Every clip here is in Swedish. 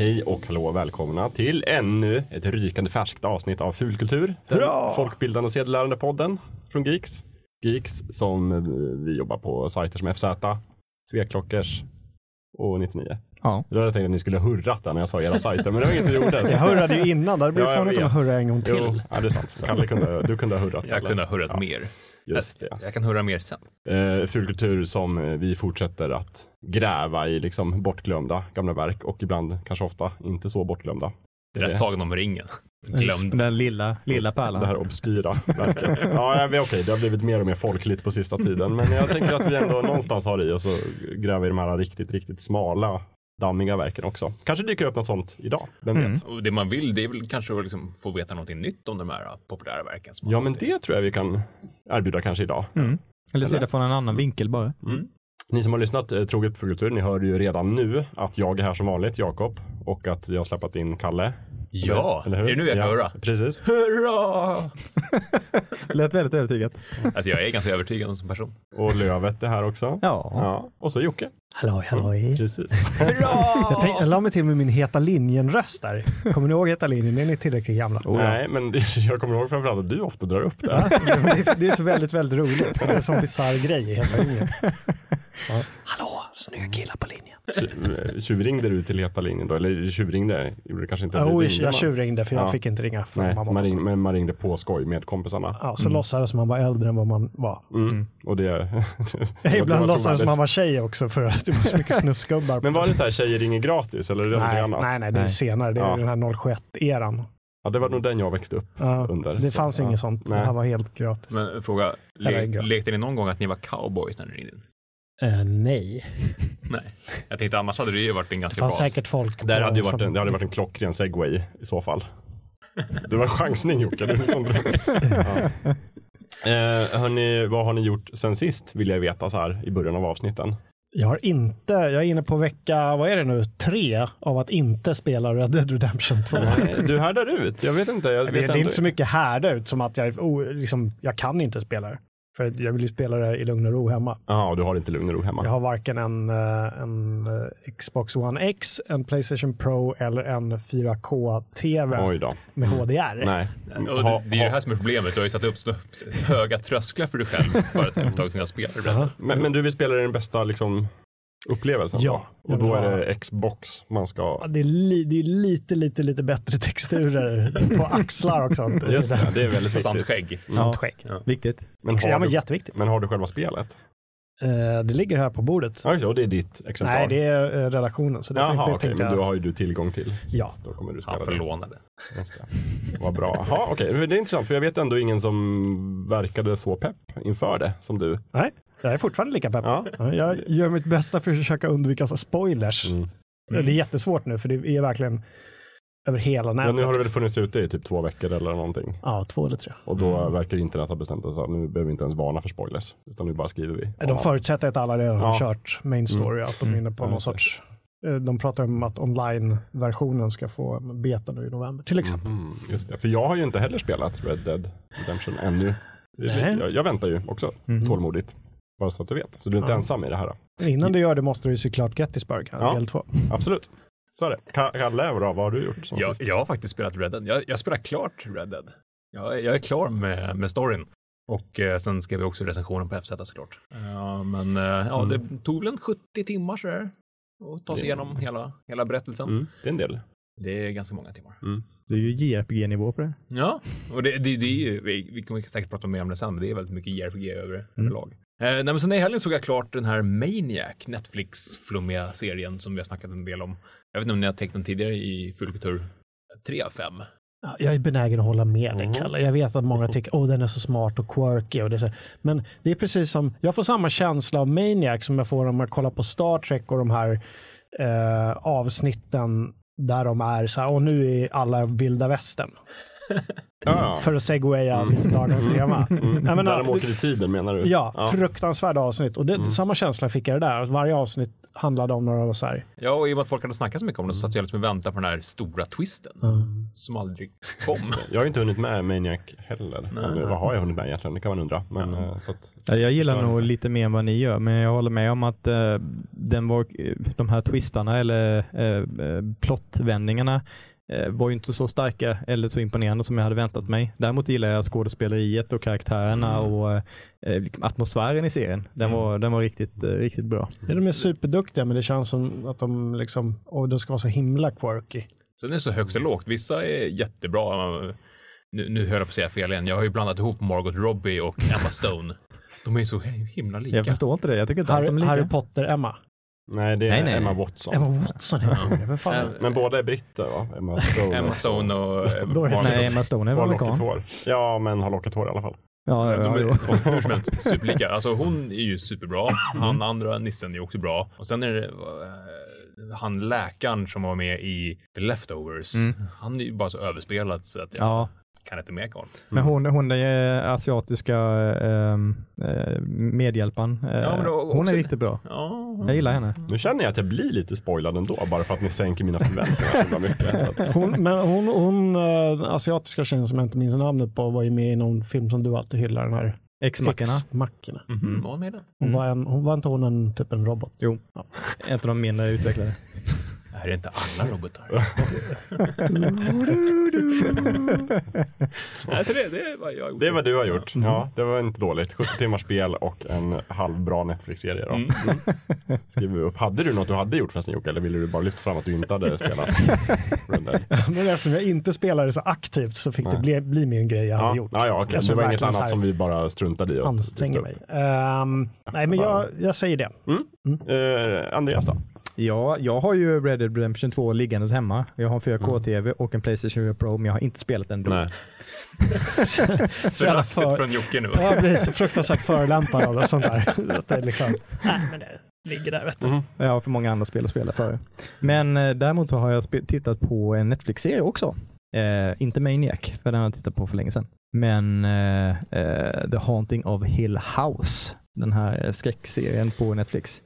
Hej och hallå välkomna till ännu ett rykande färskt avsnitt av Fulkultur. Hurra! folkbildande och sedelärande podden från Geeks. Geeks som vi jobbar på sajter som FZ, Sveklockers och 99. Ja. Då hade jag tänkt att ni skulle hurrat där när jag sa era sajter, men det var inget som gjorde. så- Jag hurrade ju innan, där blir Ja, det jag fånigt om jag hurrar en gång till. Jo, ja, det är sant. Kalle kunde, du kunde ha hurrat. Jag Kalle. kunde ha hurrat Ja, mer. Just det. Jag kan hurra mer sen. Eh, fulkultur som eh, vi fortsätter att gräva i liksom bortglömda gamla verk och ibland kanske ofta inte så bortglömda. Det där Det- Sagan om ringen. Glömd. Den lilla, lilla Det pärlan. här obskyra verket. Ja, okej, det har blivit mer och mer folkligt på sista tiden. Men jag tänker att vi ändå någonstans har i och så gräver vi de här riktigt, riktigt smala dammiga verken också. Kanske dyker upp något sånt idag, vem Mm. vet? Och det man vill det är väl kanske att liksom få veta någonting nytt om de här populära verken. Ja, men det tror jag vi kan erbjuda kanske idag. Mm. Eller se det från en annan vinkel bara. Mm. Ni som har lyssnat eh, troget på Fulkultur, ni hör ju redan nu att jag är här som vanligt, Jakob, och att jag har släppt in Kalle. Ja, Eller hur? är det nu jag kan ja, hurra? Precis. Hurra! Lät väldigt övertygat. Alltså jag är ganska övertygad som person. Och Lövet är här också. Ja. Ja, och så Jocke. Halloj, halloj. Precis. Jag, tänk, jag la mig till med min Heta linjen-röst där. Kommer ni ihåg Heta linjen? Är ni tillräckligt gamla? Nej, men jag kommer ihåg framförallt att du ofta drar upp det. Ja, det, är, det är så väldigt, väldigt roligt. Det är en sån bisarr grej i Heta linjen. Ja. Hallå, snygga killar på linjen. Tju- Tjuvringde du till linjen då? Eller tjuvringde? Kanske inte? Jo, Du jag, ringde, jag va? tjurringde för jag Ja. fick inte ringa från Nej, mamma. man ringde, men man ringde på skoj med kompisarna. Ja, så låtsades man vara äldre än vad man var. Mm. Och det... det Ibland var låtsades man vara tjej också för att det var så mycket snuskgubbar. Men var det så här tjejer ringer gratis eller är det nej, annat? nej, nej, det är Nej. senare. Det är Ja. den här 071-eran. Ja, det var nog den jag växte upp Ja, under. det fanns Så, inget ja. sånt. Nej. Det här var helt gratis. Men fråga, le- gratis. lekte ni någon gång att ni var cowboys när ni ringde in? Eh, nej. Nej. Jag tänkte annars hade det ju varit en Det ganska fanns bra. säkert folk. Där hade ju varit en, det hade varit en klockren segway i så fall. Det var en chansning Jocke. Ja. eh, hörni, vad har ni gjort sen sist vill jag veta så här i början av avsnitten. Jag har inte, jag är inne på vecka, vad är det nu, tre av att inte spela Red Dead Redemption 2. Nej, Du härdar ut. Jag vet inte. Jag det, vet det är ändå- inte så mycket härda ut som att jag, oh, liksom, jag kan inte spela det. För jag vill ju spela det i lugn och ro hemma. Ja, du har inte lugn och ro hemma. Jag har varken en, eh, en eh, Xbox One X, en Playstation Pro eller en 4K-TV Oj då. med HDR. Nej. Och Ha- det, det är ju det här som är problemet. Du har ju satt upp höga trösklar för dig själv för att överhuvudtaget kunna spela Dead. men, men du vill spela den bästa liksom, upplevelsen? Ja, jag Och då är ha- det Xbox man ska... Ja, Det är, li, det är lite, lite, lite bättre texturer på axlar också. Just det, det är väldigt Sant viktigt. skägg. Sant skägg. Viktigt. Men Ja, har, men du, jätteviktigt. men har du själva spelet? Eh, det ligger här på bordet. Ja, och det är ditt exemplar? Nej, det är eh, redaktionen. Så det Jaha, tänkte, det tänkte men jag. du har ju du tillgång till. Ja. Då kommer du spela Han det. förlånade. Det. Vad bra. Jaha, okej. Det är intressant, för jag vet ändå ingen som verkade så pepp inför det som du. Nej, jag är fortfarande lika pepp. Ja. Ja, Jag gör mitt bästa för att försöka undvika så spoilers. Mm. Det är jättesvårt nu, för det är verkligen över hela nätet. Men nu har det väl funnits ute i typ två veckor eller någonting. Ja, två eller tre. Och då verkar internet ha bestämt att nu behöver vi inte ens varna för spoilers. Utan nu bara skriver vi. De Ja. förutsätter att alla redan Ja. har kört main story, att de är inne på Ja, någon sorts... eh, De pratar om att online-versionen ska få beta nu i november, till exempel. Mhm, just det. För jag har ju inte heller spelat Red Dead Redemption ännu. Nej. Jag, jag väntar ju också tålmodigt. Bara så att du vet. Så du är inte Ja. ensam i det här. Men innan du gör det måste du ju såklart Gettysburg, Ja. del två. Absolut. Så är det. Ka- Kalle, vad har du gjort? Som Jag, jag har faktiskt spelat Red Dead. Jag, jag spelar klart Red Dead. Jag, jag är klar med, med storyn. Och eh, sen skrev jag också recensionen på FZ såklart. Ja, men eh, ja, det tog väl en 70 timmar sådär. Och ta sig Det- igenom hela, hela berättelsen. Mm, det är en del. Det är ganska många timmar. Det är ju JRPG-nivå på det. Ja, och det, det, det är ju, vi, vi kommer säkert prata mer om det sen, men det är väldigt mycket JRPG över, överlag. Eh, nej, men sen i helgen såg jag klart den här Maniac, Netflix-flummiga serien som vi har snackat en del om. Jag vet inte om ni har täckt den tidigare i Fullkultur 3 av 5. Ja, Jag är benägen att hålla med dig, Mm. Kalle. Jag vet att många tycker att den är så smart och quirky. Och det är så. Men det är precis som, jag får samma känsla av Maniac som jag får om jag kollar på Star Trek och de här eh, avsnitten där de är så här, och nu är alla vilda västern. Ja. För att segwaya lite dagens tema. Mm. Jag menar, Där de åker i tiden menar du? Ja, fruktansvärda avsnitt. Och det, Mm. samma känsla fick jag där. Att varje avsnitt handlade om några så här. Ja, och i och med att folk hade snackat så mycket om det så satt jag liksom och väntade på den här stora twisten. Som aldrig kom. Jag har inte hunnit med Maniac heller. Nej. Eller, vad har jag hunnit med egentligen? Det kan man undra. Men, eh, så att, Ja, Jag gillar Förstår nog lite mer än vad ni gör, men jag håller med om att eh, den var, de här twistarna eller eh, eh, plottvändningarna var ju inte så starka eller så imponerande som jag hade väntat mig. Däremot gillar jag skådespeleriet och karaktärerna och eh, atmosfären i serien. Den var, den var riktigt, eh, riktigt bra. Ja, de är superduktiga men det känns som att de liksom, och de ska vara så himla quirky. Sen är det så högt och lågt. Vissa är jättebra. Nu, nu höll jag på att säga fel igen. Jag har ju blandat ihop Margot Robbie och Emma Stone. De är så himla lika. Jag förstår inte det. Jag tycker inte alls de är Harry, lika. Harry Potter-Emma. Nej, det är Nej, nej. Emma Watson. Emma Watson heter hon. Fan? Men båda är britter va? Emma Stone, Emma. Stone och Nej, Emma Stone är väl amerikan? Ja, men har lockat hår i alla fall. Ja, ja, De ja, är jo. hur som helst superlika. Alltså hon är ju superbra. Han andra nissen är också bra. Och sen är det eh, han läkaren som var med i The Leftovers. Mm. Han är ju bara så överspelad så att ja. Kan inte mer karln. Men hon, hon är asiatiska eh, eh, medhjälparen. Eh, Ja, men då hon är riktigt bra. Ja. Jag gillar henne. Nu känner jag att jag blir lite spoilad ändå, bara för att ni sänker mina förväntningar så mycket. Hon, men hon, hon äh, asiatiska tjejen som jag inte minns namnet på var ju med i någon film som du alltid hyllar, den här Ex-mackorna. Ex-mackorna. Mhm, hon med den? Hon, Mm. var en, hon var inte hon en typ en robot? Jo. En av de mindre utvecklade. Det här är inte alla robotar. Nej, så det, det är vad jag har gjort. det är vad du har gjort. Ja, det var inte dåligt. 70 timmars spel och en halvbra Netflix-serie då. Mm. Mm. Skriver vi upp. Hade du något du hade gjort förresten Jocke? Eller ville du bara lyfta fram att du inte hade spelat? Men eftersom jag inte spelade så aktivt så fick det Nej. bli, bli min grej jag hade Ja, gjort. ja, ja. Jag Det var inget annat som vi bara struntade i. anstränger mig. Ehm, nej, men jag, jag säger det. upp. Eh, Andreas då? Ja, jag har ju Red Dead Redemption 2 liggandes hemma. Jag har en 4K-TV och en Playstation 4 Pro, men jag har inte spelat den då. Nej. Så jävla för, från Jocke nu. jag blir så fruktansvärt förolämpad av det sånt där. Att det är liksom, nej men det ligger där vet du. Mhm. Jag har för många andra spel att spela för. Men eh, däremot så har jag tittat på en Netflix-serie också. Eh, inte Maniac, för den har jag tittat på för länge sedan. Men eh, eh, The Haunting of Hill House. Den här skräckserien på Netflix.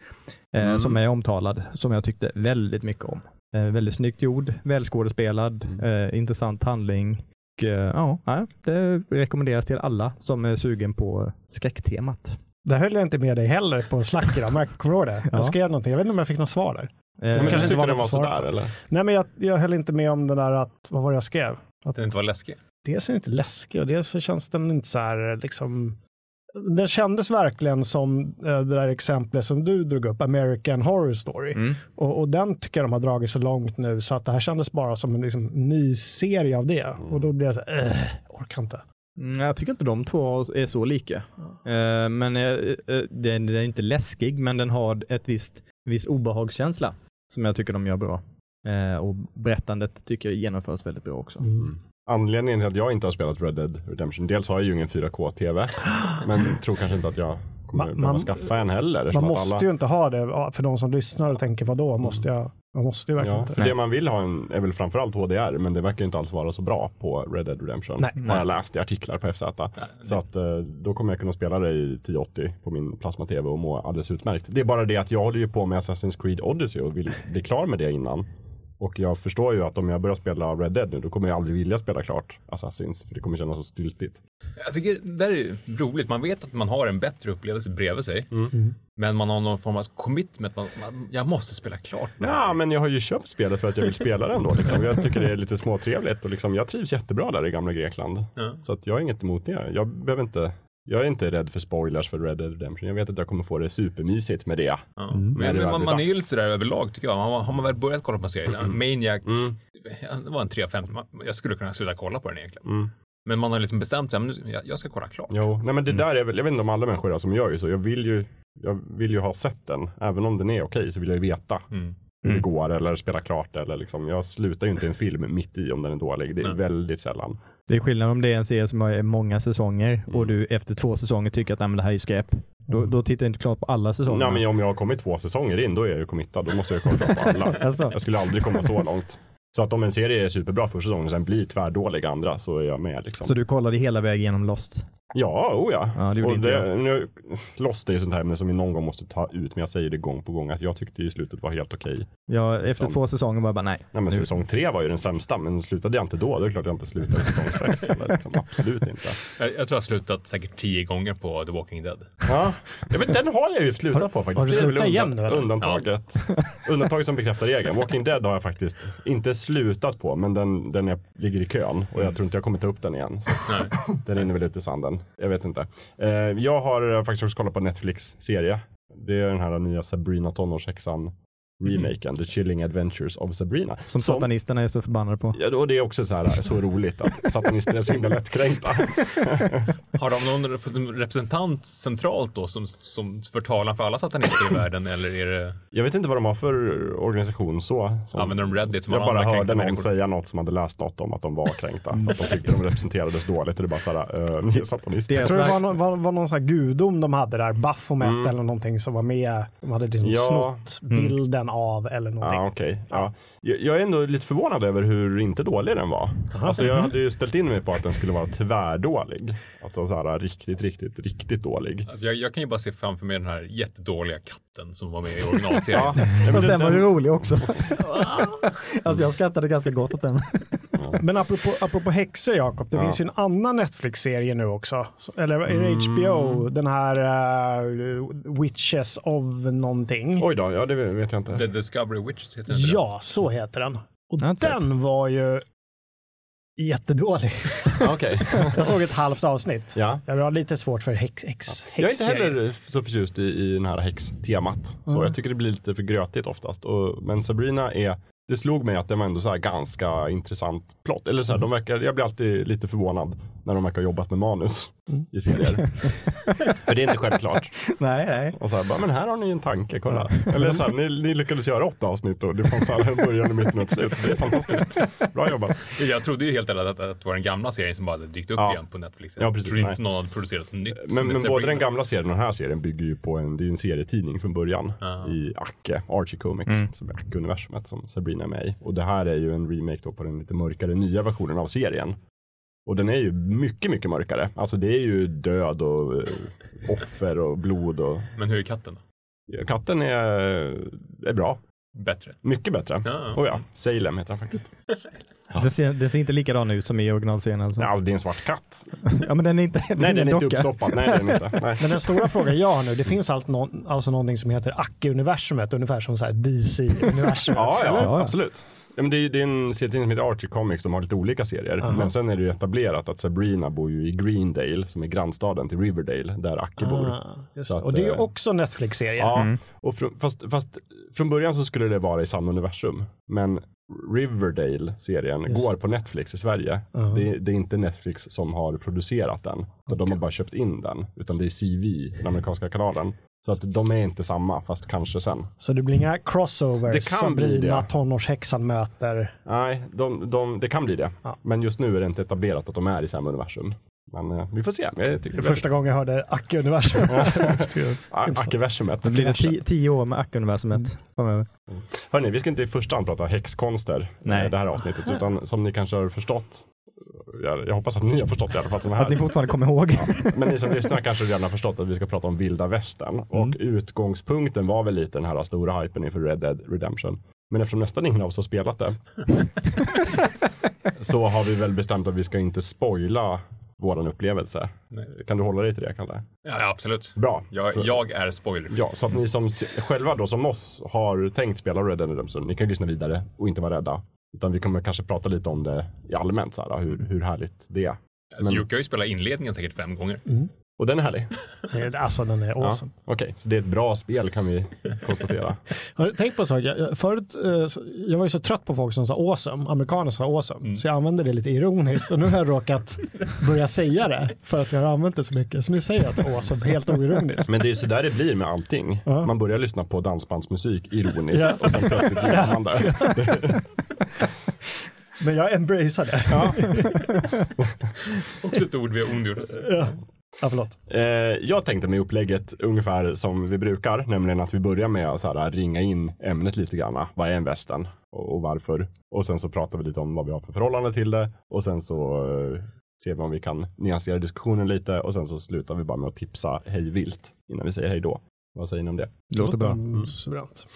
Eh, Mm. Som är omtalad, som jag tyckte väldigt mycket om. Eh, väldigt snyggt gjord, välskådespelad, eh, intressant handling. Och, eh, ja, det rekommenderas till alla som är sugen på skräcktemat. Där höll jag inte med dig heller på en slack idag, men jag kommer ihåg det. Ja. Jag skrev någonting, jag vet inte om jag fick något svar där. Eh, Men kanske du inte var den något var sådär på. eller? Nej men jag, jag höll inte med om det där att, vad var det jag skrev? Att Det inte var läskigt. dels är den inte läskig och dels så känns den inte så här liksom den kändes verkligen som eh, det där exemplet som du drog upp, American Horror Story. Mm. Och, och den tycker jag de har dragit så långt nu så att det här kändes bara som en liksom, ny serie av det. Och då blev jag så här, äh, orkar inte. Mm, Jag tycker inte de två är så lika. Eh, Men eh, den är inte läskig, men den har ett visst, viss obehagskänsla som jag tycker de gör bra. Och berättandet tycker jag genomförs väldigt bra också. Anledningen till att jag inte har spelat Red Dead Redemption, dels har jag ju ingen 4K-TV, men tror kanske inte att jag kommer Ma- behöva man- skaffa en heller. Man måste alla... ju inte ha det för de som lyssnar och tänker vadå, måste jag? Man måste ju verkligen Ja, inte. för det man vill ha en, är väl framförallt HDR, men det verkar ju inte alls vara så bra på Red Dead Redemption. Nej. Har jag läst i artiklar på FZ. Så att eh, då kommer jag kunna spela det i 1080 på min plasma-TV och må alldeles utmärkt. Det är bara det att jag håller ju på med Assassin's Creed Odyssey och vill bli klar med det innan. Och jag förstår ju att om jag börjar spela Red Dead nu, då kommer jag aldrig vilja spela klart Assassins, för det kommer kännas så styltigt. Jag tycker det där är roligt. Man vet att man har en bättre upplevelse bredvid sig. Mm. Men man har någon form av commitment. Man, man, jag måste spela klart här. Ja, men jag har ju köpt spelet för att jag vill spela det ändå. Liksom. Jag tycker det är lite småtrevligt och liksom, jag trivs jättebra där i gamla Grekland. Ja. Så att jag har inget emot det. Jag behöver inte jag är inte rädd för spoilers för Red Dead Redemption. Jag vet att jag kommer få det supermysigt med det. Ja. Men Men, men man, man är ju lite sådär överlag tycker jag. Man, har man väl börjat kolla på en serie, här, Maniac, Mm, det var en 3-5, man- jag skulle kunna sluta kolla på den egentligen. mm. Men man har liksom bestämt sig, men jag, jag ska kolla klart. Jo, nej men det där är väl, jag vet inte om alla människor är som gör ju så. Jag vill ju, jag vill ju ha sett den. Även om den är okej så vill jag ju veta Mm. Det Mm. går eller spela klart eller liksom. Jag slutar ju inte en film mitt i om den är dålig. Det är Nej. väldigt sällan. Det är skillnad om det är en serie som har många säsonger och Mm. du efter två säsonger tycker att "Nej, men det här är ju skräp. Då, då tittar jag inte klart på alla säsonger. Nej men om jag har kommit två säsonger in då är jag ju committad. Då måste jag kolla på alla. Alltså. Jag skulle aldrig komma så långt. Så att om en serie är superbra första säsongen och sen blir tvärdålig andra så är jag med. Liksom. Så du kollade hela vägen genom Lost? Ja, oh ja. Ja, det och jag. nu, Lost är ju sånt här ämne som vi någon gång måste ta ut, men jag säger det gång på gång att jag tyckte i slutet var helt okej. Ja, efter Som- två säsonger var jag bara nej. Nej, men Nu- säsong tre var ju den sämsta, men slutade jag inte då, då är det klart jag inte slutade säsong sex. Eller, liksom, absolut inte. Jag, jag tror jag har slutat säkert tio gånger på The Walking Dead. Ja. Jag vet, den har jag ju slutat på faktiskt. har du Det slutat igen nu, eller? Undantaget. undantaget som bekräftar regeln. Walking Dead har jag faktiskt inte slutat på, men den, den är, ligger i kön och jag tror inte jag kommer ta upp den igen. Så den rinner väl ut i sanden. Jag vet inte. Eh, jag har eh, faktiskt också kollat på Netflix-serie. Det är den här nya Sabrina tonårshäxan remaken, The Chilling Adventures of Sabrina. Som satanisterna är så förbannade på. Ja, och det är också så, här, så roligt att satanister är så himla lättkränkta. Har de någon representant centralt då som, som för talan för alla satanister i världen eller är det, Jag vet inte vad de har för organisation så. Som, använder de Reddit som jag bara hörde någon människor? säga något som hade läst något om att de var kränkta. Att de tyckte de representerades dåligt. Och det är bara så här, ni är satanister. Jag tror det var, någon- var, var någon sån här gudom de hade där, Baphomet eller någonting som var med. De hade liksom Ja. snott bilden av eller någonting. Ja, okej. Ja. Jag, jag är ändå lite förvånad över hur inte dålig den var. Alltså jag hade ju ställt in mig på att den skulle vara tvärdålig. Alltså så här riktigt, riktigt, riktigt dålig. Alltså jag, jag kan ju bara se framför mig den här jättedåliga katten som var med i originalserien. Ja, men Fast den var ju rolig också. alltså jag skrattade ganska gott åt den. Men apropå, apropå häxor Jakob, det Ja. finns ju en annan Netflix-serie nu också. Så- Eller är det HBO? Den här eh, Witches of någonting. Oj då, ja det vet jag inte. The Discovery Witches heter den Ja, så heter den. Och den var ju jättedålig. Okej. Jag såg ett halvt avsnitt. Ja. Jag har lite svårt för häx, häx, Jag är inte heller så förtjust i, i den här häxtemat. Så Mm. jag tycker det blir lite för grötigt oftast. Och, men Sabrina är, det slog mig att det var ändå så här ganska intressant plott. Eller så här, de verkar, jag blir alltid lite förvånad när de verkar ha jobbat med manus i serier. för det är inte självklart. nej, nej. Och så här, bara, men här har ni en tanke, kolla. Eller så här, ni, ni lyckades göra åtta avsnitt och det fanns här en början, en mitten och ett slut. Det är fantastiskt. Bra jobbat. Jag trodde ju helt ärligt att, att det var den gamla serien som bara hade dykt upp Ja. igen på Netflix. Ja, Jag precis. trodde inte någon hade producerat nytt. Men, men både den gamla serien och den här serien bygger ju på en, det är en serietidning från början Ja. i Acke, Archie Comics, Mm. som är Acke-universumet som Sabrina är med i. Och det här är ju en remake då på den lite mörkare nya versionen av serien. Och den är ju mycket, mycket mörkare. Alltså det är ju död och eh, offer och blod och Men hur är katten? katten är, är bra. Bättre? Mycket bättre. Ja. Oh ja, Salem heter han faktiskt. Det ser, det ser inte likadan ut som i originalserien alltså. Ja, alltså det är en svart katt. Ja men den är inte, Nej, den är inte docka. uppstoppad. Nej, den är inte. Nej. Men den stora frågan jag har nu, det finns allt någon, alltså någonting som heter Acke-universumet, ungefär som DC-universumet. Ja, ja? Ja, ja. absolut. Ja, men det, är, det är en serietidning som heter Archie Comics, de har lite olika serier. Aha. Men sen är det ju etablerat att Sabrina bor ju i Greendale, som är grannstaden till Riverdale, där Acke bor. Ah, att, Och det är ju eh, också Netflix-serie. Ja, Mm. och fr, fast, fast från början så skulle det vara i samma universum. Men Riverdale-serien går på Netflix i Sverige. Ja. Det, det är inte Netflix som har producerat den. utan De har bara köpt in den. Utan det är CV, den amerikanska kanalen. Så att de är inte samma, fast kanske sen. Så det blir inga crossovers. Det kan bli Sabrina, det. tonårshäxan möter. Nej, de, de, det kan bli det. Ja. Men just nu är det inte etablerat att de är i samma universum. Men eh, vi får se. Jag Det det är första gången jag hörde Acke-universum. Ackeversumet. Då blir det tio, tio år med Acke-universumet framöver. Hörni, vi ska inte i första hand prata häxkonster Nej. i det här avsnittet. Utan som ni kanske har förstått. Jag, jag hoppas att ni har förstått i alla fall som är Att ni här. fortfarande kommer ihåg. Men ni som lyssnar kanske redan har förstått att vi ska prata om vilda västern. Och utgångspunkten var väl lite den här stora hypen inför Red Dead Redemption. Men eftersom nästan ingen av oss har spelat det. så har vi väl bestämt att vi ska inte spoila våran upplevelse. Nej. Kan du hålla dig till det, Kalle? Ja, ja, absolut. Bra. Jag, För- jag är spoiler. Ja, så att ni som själva då som oss har tänkt spela Red Dead Redemption, ni kan lyssna vidare och inte vara rädda. Utan vi kommer kanske prata lite om det i allmänt, så här, hur, hur härligt det är. Alltså, Men- Jocke har ju spelat inledningen säkert fem gånger. Och den är härlig. Alltså den är Ja, awesome. Okej, så det är ett bra spel kan vi konstatera. Tänkt på en sak? Jag, förut, eh, jag var ju så trött på folk som sa awesome, amerikaner sa awesome, så jag använde det lite ironiskt och nu har jag råkat börja säga det för att jag har använt det så mycket. Så nu säger jag att awesome, helt oironiskt. Men det är ju så där det blir med allting. Ja. Man börjar lyssna på dansbandsmusik ironiskt Ja. och sen plötsligt gillar man det. Men jag embracear det. Också ett ord vi har ondgjort oss. Ja. Ja, förlåt. Eh, jag tänkte mig upplägget ungefär som vi brukar, nämligen att vi börjar med att så här, ringa in ämnet lite grann. Vad är en västern och, och varför? Och sen så pratar vi lite om vad vi har för förhållande till det och sen så eh, ser vi om vi kan nyansera diskussionen lite och sen så slutar vi bara med att tipsa hej vilt innan vi säger hej då. Vad säger ni om det? Låter bra. Mm. Suveränt.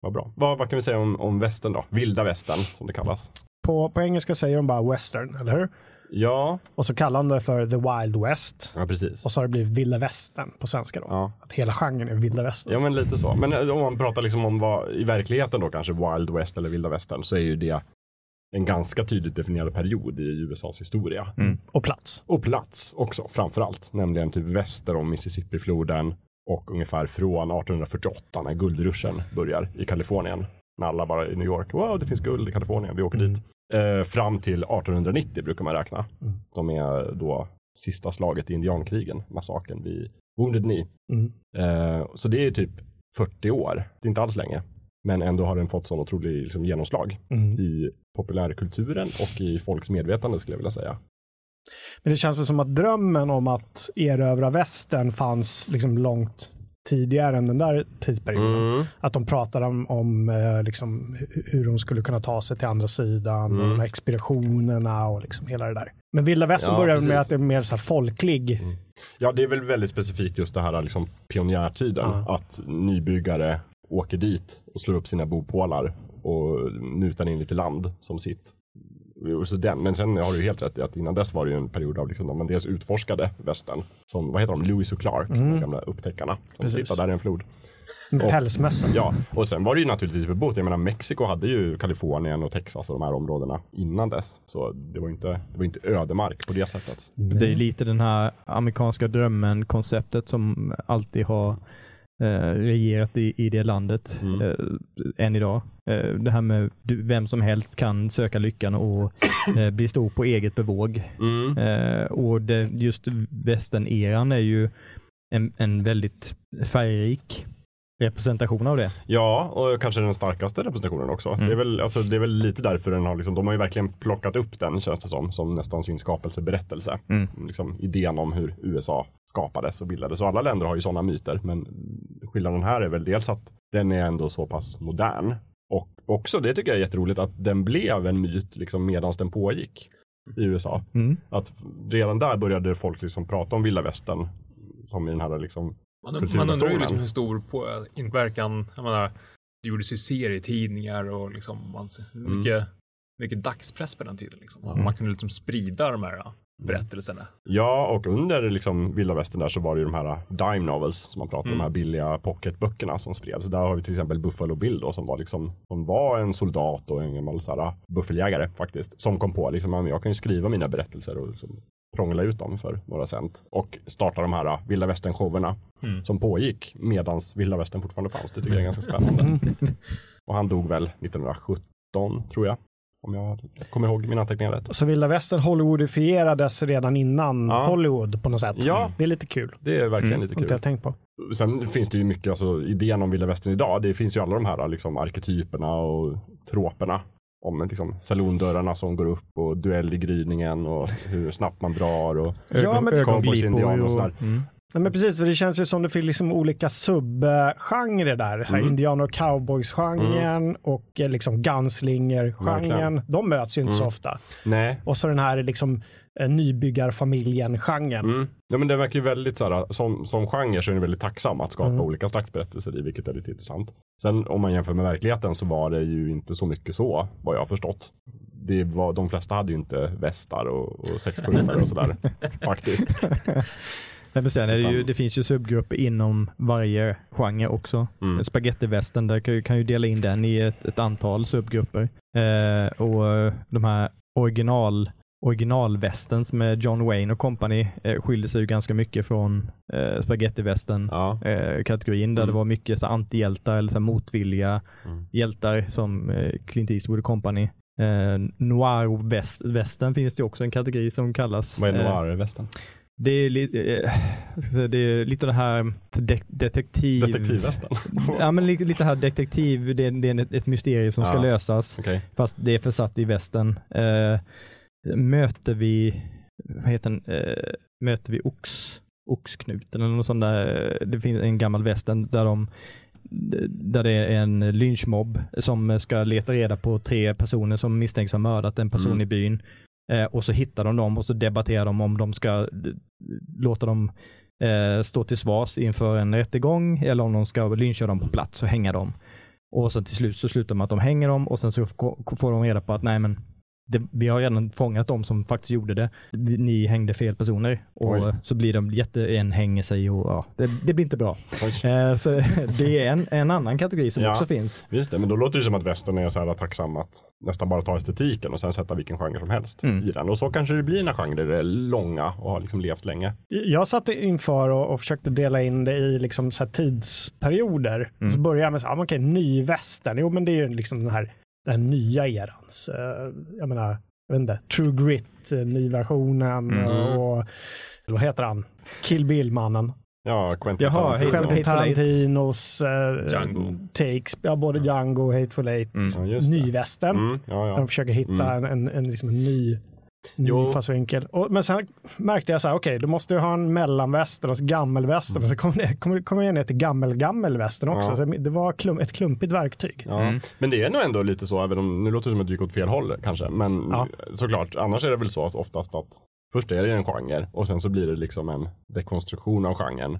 Vad bra. Vad, vad kan vi säga om, om västern då? Vilda västern som det kallas. På, på engelska säger de bara western, eller hur? Ja, Och så kallar de det för the wild west. ja precis. Och så har det blivit vilda västern på svenska då. Ja. Att hela genren är vilda västern. Ja men lite så. Men eh, om man pratar liksom om vad i verkligheten då kanske Wild West eller Vilda Västern så är ju det en ganska tydligt definierad period i USAs historia. Och plats. Och plats också framförallt. Nämligen typ väster om Mississippifloden och ungefär från 1848 när guldruschen börjar i Kalifornien. När alla bara i New York, wow det finns guld i Kalifornien, vi åker dit. Eh, fram till 1890 brukar man räkna. Mm. De är då sista slaget i indiankrigen, massakern vid Wounded Knee. Mm. Eh, så det är typ 40 år. Det är inte alls länge. Men ändå har den fått sån otrolig liksom, genomslag Mm. i populärkulturen och i folks medvetande skulle jag vilja säga. Men det känns väl som att drömmen om att erövra västern fanns liksom långt tidigare än den där tidsperioden. Mm. Att de pratade om, om eh, liksom, hu- hur de skulle kunna ta sig till andra sidan, Mm. och de här expeditionerna och liksom hela det där. Men vilda västern Ja, börjar precis. med att det är mer så folklig. Ja, det är väl väldigt specifikt just det här liksom pionjärtiden. Ja. Att nybyggare åker dit och slår upp sina bopålar och nutar in lite land som sitt. Så den. Men sen har du helt rätt i att innan dess var det ju en period av liksom, när man dels utforskade västern. Som, vad heter de, Lewis och Clark, de gamla upptäckarna. Som Precis. sitter där i en flod. Med pälsmössan. Ja, och sen var det ju naturligtvis bebott. Jag menar Mexiko hade ju Kalifornien och Texas och de här områdena innan dess. Så det var inte, det var inte ödemark på det sättet. Det är lite den här amerikanska drömmen-konceptet som alltid har eh, regerat i, i det landet Mm. eh, än idag. Eh, det här med du, vem som helst kan söka lyckan och eh, bli stor på eget bevåg. Mm. Eh, och det, just västern-eran är ju en, en väldigt färgrik representation av det. Ja, och kanske den starkaste representationen också. Mm. Det, är väl, alltså, det är väl lite därför den har, liksom, de har ju verkligen plockat upp den känns det som, som nästan sin skapelseberättelse. Mm. Liksom, idén om hur USA skapades och bildades. Och alla länder har ju sådana myter, men skillnaden här är väl dels att den är ändå så pass modern. Och också, det tycker jag är jätteroligt, att den blev en myt liksom, medan den pågick i USA. Mm. Att redan där började folk liksom prata om vilda västern som i den här liksom, Man, man undrar ju liksom hur stor på, inverkan, jag menar, det gjordes ju serietidningar och liksom, man, Mm. mycket, mycket dagspress på den tiden. Liksom. Man kunde liksom sprida de här berättelserna. Ja, och under liksom vilda västern där så var det ju de här dime novels som man pratar om, Mm. de här billiga pocketböckerna som spreds. Där har vi till exempel Buffalo Bill då, som var liksom, som var en soldat och en gammal här, buffeljägare faktiskt, som kom på liksom, jag kan ju skriva mina berättelser och liksom, prångla ut dem för några cent och starta de här vilda västern showerna Mm. som pågick medans vilda västern fortfarande fanns. Det tycker jag är ganska spännande. och han dog väl 1917 tror jag, om jag kommer ihåg mina anteckningar rätt. Så vilda västern Hollywoodifierades redan innan Ja. Hollywood på något sätt. Ja. Det är lite kul. Det är verkligen Mm. lite Inte kul. jag tänkt på. Sen finns det ju mycket, alltså idén om vilda västern idag, det finns ju alla de här liksom arketyperna och troperna. Om liksom salondörrarna som går upp och duell i gryningen och hur snabbt man drar och Ja, men- cowboys-indianer och sådär. Mm. Nej, men precis, för det känns ju som det finns liksom olika subgenrer där. Så här Mm. Indianer och cowboys-genren och eh, liksom gunslinger-genren. De möts ju inte så Mm. ofta. Nej. Och så den här liksom eh, nybyggarfamiljen-genren. Mm. Ja men det verkar ju väldigt så här, som, som genre så är det väldigt tacksam att skapa Mm. olika slags berättelser i, vilket är lite intressant. Sen om man jämför med verkligheten så var det ju inte så mycket så, vad jag har förstått. Det var, de flesta hade ju inte västar och, och sexklubbar och sådär, faktiskt. Nej, men sen är det, ju, det finns ju subgrupper inom varje genre också. Mm. Spagettivästern, där kan ju, kan ju dela in den i ett, ett antal subgrupper. Eh, och eh, de här original originalvästerns med John Wayne och company eh, skiljer sig ju ganska mycket från eh, spagettivästern Ja. eh, kategorin där Mm. det var mycket så antihjältar eller så motvilliga Mm. hjältar som eh, Clint Eastwood och company. Eh, Noir-västern finns det också en kategori som kallas. Vad är eh, noir-västen? Det är, li, eh, ska säga, det är lite det här de detektiv... Detektivvästen? Ja, men lite, lite här detektiv, det är, det är ett, mysterium som ska Ja. lösas. Okej. Fast det är försatt i västen. Eh, möter vi, vad heter den, eh, möter vi Ox, Oxknuten eller något sånt där. Det finns en gammal västern där de där det är en lynchmobb som ska leta reda på tre personer som misstänks ha mördat en person Mm. i byn. Eh, och så hittar de dem och så debatterar de om de ska eh, låta dem eh, stå till svars inför en rättegång eller om de ska lyncha dem på plats och hänga dem. Och så till slut så slutar man att de hänger dem och sen så får de reda på att nej men det, vi har redan fångat dem som faktiskt gjorde det. Ni hängde fel personer och Oj. så blir de jätte, en hänger sig och ja, det, det blir inte bra. Eh, så det är en, en annan kategori som Ja. också finns. Just det, men då låter det som att västern är så här tacksam att nästan bara ta estetiken och sen sätta vilken genre som helst Mm. i den. Och så kanske det blir när genrer är långa och har liksom levt länge. Jag satt inför och, och försökte dela in det i liksom så här tidsperioder. Mm. Så började jag med så här, ah, okej, ny västern. Jo, men det är ju liksom den här den nya erans. eh, jag menar, jag vet inte, True Grit, eh, nyversionen Mm. och vad heter han? Kill Bill-mannen. Ja, Quentin Jaha, Tarantino. Quentin. Tarantinos Django. takes, ja, både Django och Hateful Eight. Mm. Ja. Nyvästern. Mm, ja, ja. de försöker hitta en, en, en, liksom en ny Jo. infallsvinkel. Och, men sen märkte jag så här, okej, du måste ju ha en mellanvästern och så gammelvästern. Och så kommer det- kommer kommer jag ner till gammel-gammelvästern också. Ja. Så det var klum, ett klumpigt verktyg. Ja. Mm. Men det är nog ändå lite så, även om nu låter det som att det gick åt fel håll kanske. Men Ja. såklart, annars är det väl så att oftast att först är det en genre och sen så blir det liksom en dekonstruktion av genren.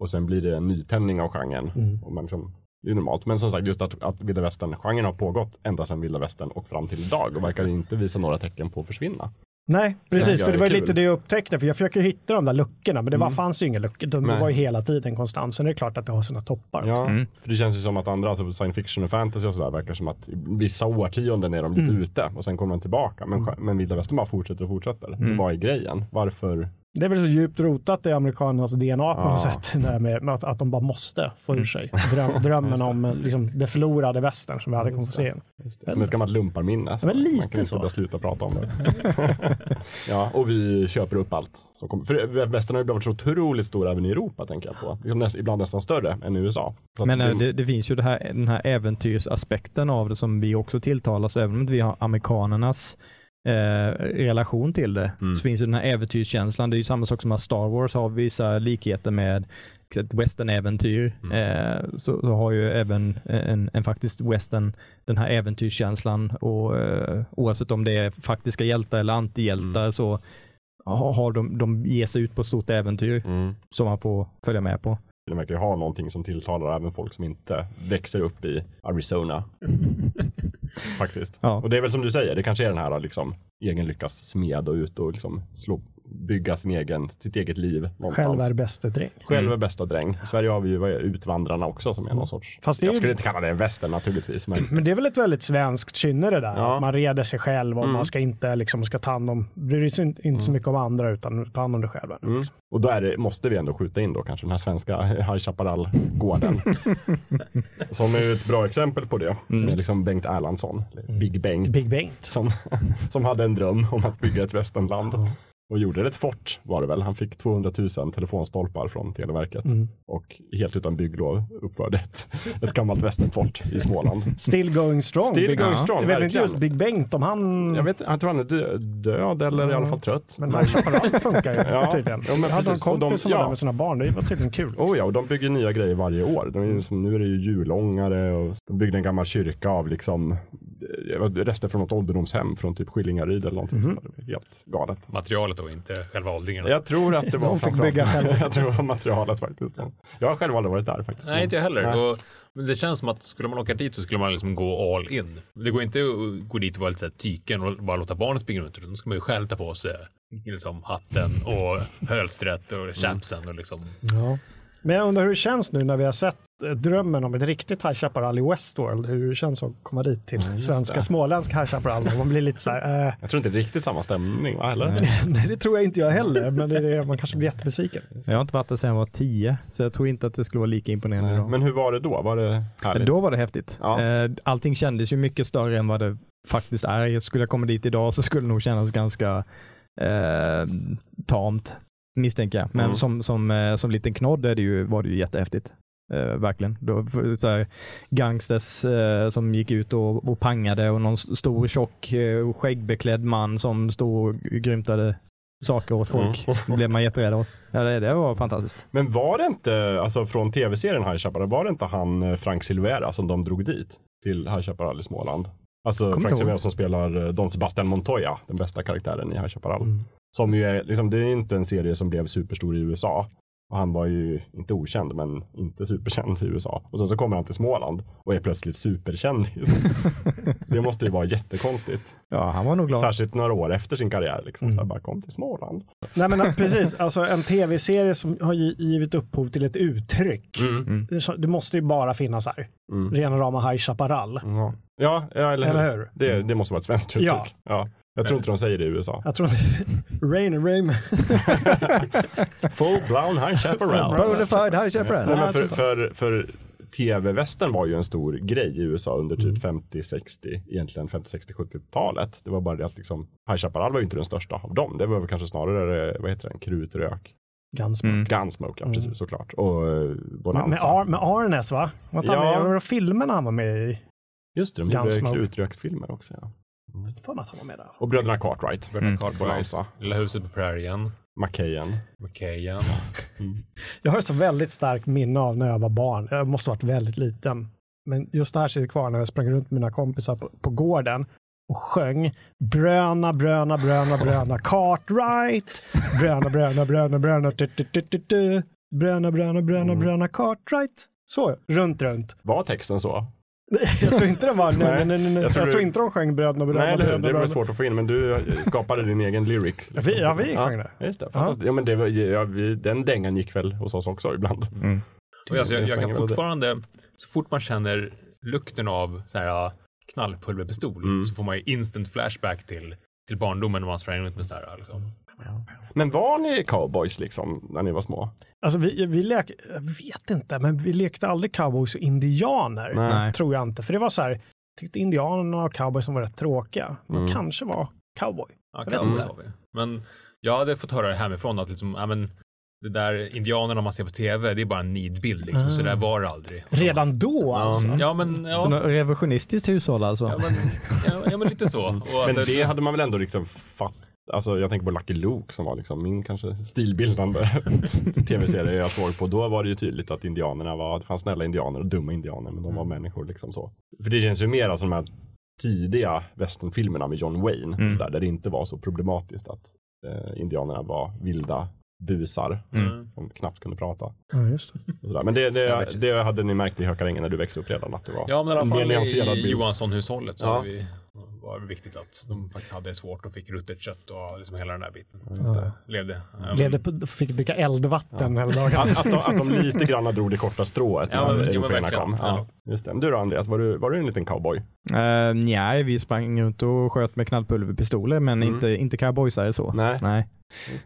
Och sen blir det en nytändning av genren. Mm. Och man liksom, det är normalt. Men som sagt, just att, att vilda västern-genren har pågått ända sedan vilda västern och fram till idag och verkar inte visa några tecken på att försvinna. Nej, precis. För det var kul. lite det jag upptäckte. För jag försöker hitta de där luckorna, men det var, Mm. fanns ju inga luckor. utan Det Nej. var ju hela tiden konstant. Sen är det klart att det har sina toppar. Ja, Mm. för det känns ju som att andra, alltså science fiction och fantasy och sådär, verkar som att vissa årtionden är de lite Mm. ute och sen kommer de tillbaka. Men, men vilda västern bara fortsätter och fortsätter. Mm. Vad är grejen? Varför? Det är väl så djupt rotat i amerikanernas DNA på något Ja. sätt. Det här med, med att, att de bara måste få ur sig dröm, drömmen om eh, liksom, det förlorade västern som vi hade kunnat få se. Som ett gammalt lumparminne. men lite Man kan inte så. bara sluta prata om det. ja, och vi köper upp allt. Som kommer. För västern har ju blivit så otroligt stor även i Europa, tänker jag på. Ibland nästan större än i USA. Så Men det, eh, det, det finns ju det här, den här äventyrsaspekten av det som vi också tilltalas, även om inte vi har amerikanernas eh, relation till det, Mm. så finns ju den här äventyrskänslan. Det är ju samma sak som att Star Wars har vissa likheter med ett western-äventyr. Mm. Eh, så, så har ju även en, en faktiskt western den här äventyrskänslan och eh, oavsett om det är faktiska hjältar eller antihjältar Mm. så har de, de ger sig ut på ett stort äventyr mm. som man får följa med på. De verkar ju ha någonting som tilltalar även folk som inte växer upp i Arizona. Faktiskt. Ja. Och det är väl som du säger, det kanske är den här liksom egen lyckas smed och ut och liksom slå, bygga sin egen, sitt eget liv någonstans. Själv är bäste dräng. Själv är bästa dräng. I Sverige har vi ju Utvandrarna också som är någon sorts. Fast det är jag ju- skulle inte kalla det en västern naturligtvis. Men Men det är väl ett väldigt svenskt kynne det där. Ja. Att man reder sig själv och Mm. man ska inte liksom ska ta hand om, bryr sig inte inte så mycket om andra utan ta hand om dig själv. Mm. Och då är det, måste vi ändå skjuta in då kanske den här svenska High Chaparral-gården. som är ett bra exempel på det. Mm. Liksom Bengt Erlandsson, eller Big Bengt, Big Bengt. som, som hade en dröm om att bygga ett västernland. Och gjorde ett fort var det väl. Han fick 200 000 telefonstolpar från Televerket. Mm. Och helt utan bygglov uppförde ett, ett gammalt västernfort i Småland. Still going strong. Still Big, going Ja. strong, Jag vet inte just Big Bengt om han... Jag, vet, jag tror han är dö, död eller i alla fall trött. Men High Chaparral funkar ju Ja. tydligen. Ja, men jag hade en kompis som var ja. där med sina barn. Det var tydligen kul. Oh ja, och de bygger nya grejer varje år. De är som, nu är det ju julångare och de byggde en gammal kyrka av liksom rester från något ålderdomshem från typ Skillingaryd eller någonting. Det var helt galet. Materialet då, inte själva åldringarna. Jag tror att det var De fick framförallt- bygga själva. Jag tror materialet faktiskt. Jag har själv aldrig varit där faktiskt. Nej, inte jag heller. Nej. Och, det känns som att skulle man åka dit så skulle man liksom gå all in. Det går inte att gå dit och vara lite så här tyken och bara låta barnen springa runt. utan Då ska man ju själv ta på sig liksom, hatten och hölstret och chapsen och liksom. Ja. Men jag undrar hur det känns nu när vi har sett eh, drömmen om ett riktigt High Chaparral i Westworld. Hur det känns att komma dit till just svenska, det. småländska High Chaparral. Man blir lite så här, eh, Jag tror inte det är riktigt samma stämning, va? Eller? nej det tror jag inte jag heller. Men det är det, man kanske blir jättebesviken. Jag har inte varit där sedan jag var tio, så jag tror inte att det skulle vara lika imponerande idag. Men hur var det då? Var det härligt? Då var det häftigt. Ja. Eh, Allting kändes ju mycket större än vad det faktiskt är. Skulle jag komma dit idag så skulle det nog kännas ganska eh, tamt, misstänker jag. Men Mm. som, som, eh, som liten knodd är det ju, var det ju jättehäftigt. Eh, verkligen. Då, så här, gangsters eh, som gick ut och, och pangade och någon stor tjock eh, skäggbeklädd man som stod och grymtade saker åt folk. Det blev man jätterädd åt. Ja, det, det var fantastiskt. Men var det inte, alltså från tv-serien High Chaparral, var det inte han eh, Frank Silvera som de drog dit till High Chaparral i Småland? Alltså Frank ihåg. som spelar eh, Don Sebastian Montoya, den bästa karaktären i High Chaparral. Mm. Som ju är, liksom, det är inte en serie som blev superstor i USA. Och han var ju inte okänd, men inte superkänd i USA. Och sen så kommer han till Småland och är plötsligt superkändis. det måste ju vara jättekonstigt. Ja, han var nog glad. Särskilt några år efter sin karriär. Liksom, Mm. så här, bara kom till Småland. Nej men precis, alltså en tv-serie som har gi- givit upphov till ett uttryck. Det så- Det måste ju bara finnas här. Mm. Rena rama High Chaparral. Ja, ja, ja eller, Eller hur? hur? Det, det måste vara ett svenskt uttryck. Ja. Ja. Jag tror inte de säger det i USA. Jag tror Rain and Rain. Full blown High Chaparral. Bonafide High Chaparral. Nej, men för, för, för tv-västern var ju en stor grej i USA under Mm. typ 50-60, egentligen 50-60-70-talet. Det var bara det att liksom, High Chaparral var ju inte den största av dem. Det var väl kanske snarare, vad heter den, krutrök. Gunsmoke. Mm. Gunsmoke, ja Mm. precis såklart. Och eh, Med, Bonanza. med, Ar- med Arnes va? Var inte han Ja. med? Vad var filmerna han var med i? Just det, de gjorde krutröksfilmer också. Ja. För mig att han var med där. Och bröderna Cartwright. Bernard Mm. Cartwright. Lilla huset på prärien, McKayen. McKayen. Jag har ett så väldigt starkt minne av när jag var barn. Jag måste ha varit väldigt liten. Men just det här sitter kvar när jag sprang runt med mina kompisar på, på gården och sjöng Bröna, bröna, bröna, bröna, Cartwright. Bröna, bröna, bröna, bröna, tu, tu, tu, tu, tu. Bröna, bröna, bröna, Mm. bröna, Cartwright. Så, runt, runt. Var texten så? Jag tror inte den var, nej, nej, nej, nej. Jag Jag, tror tror du- inte de sjöng Bröderna, Nej, bröderna, eller hur? Det var svårt att få in, men du skapade din egen lyric. Vi- ja, vi sjöng det. Ja, just det. Fantastiskt. Ja, men det var, ja, vi, den dängan gick väl hos oss också ibland. Mm. Och alltså, jag, jag kan fortfarande, så fort man känner lukten av så här, knallpulverpistol Mm. så får man ju instant flashback till, till barndomen när man sprang runt med sådär. Liksom. Men var ni cowboys liksom när ni var små? Alltså vi, vi lek, jag vet inte, men vi lekte aldrig cowboys och indianer. Nej. Tror jag inte. För det var så här, jag tyckte indianerna och cowboys som var rätt tråkiga. Man Mm. kanske var cowboy. Ja, cowboys har vi. Men jag hade fått höra det hemifrån att liksom, ja, men, det där indianerna man ser på tv, det är bara en nidbild liksom. Ah. Så där var det aldrig. Redan då alltså. Ja, men, ja, Så revisionistiskt hushåll alltså. ja, men, ja, ja, men lite så. Men det hade man väl ändå liksom fatt... Alltså jag tänker på Lucky Luke som var liksom min kanske stilbildande tv-serie jag såg på. Då var det ju tydligt att indianerna var, det fanns snälla indianer och dumma indianer, men de var människor liksom så. För det känns ju mer som de här tidiga westernfilmerna med John Wayne, Mm. sådär, där det inte var så problematiskt att eh, indianerna var vilda busar Mm. som knappt kunde prata. Ja, just det. Och sådär. Men det, det, det hade ni märkt i Hökarängen när du växte upp redan, att det var Ja, men i alla fall i. Johansson-hushållet så Ja. hade vi, var det viktigt att de faktiskt hade det svårt och fick ruttet kött och liksom hela den där biten. Ja. Levde. Ja, Levde på, fick dricka eldvatten hela dagen. Att, att, de, att de lite grann drog det korta strået Ja, när européerna kom. Ja, just det. Du då Andreas, var du, var du en liten cowboy? Uh, nej, vi sprang runt och sköt med knallpulverpistoler men Mm. inte, inte cowboysare så. Nej. Nej.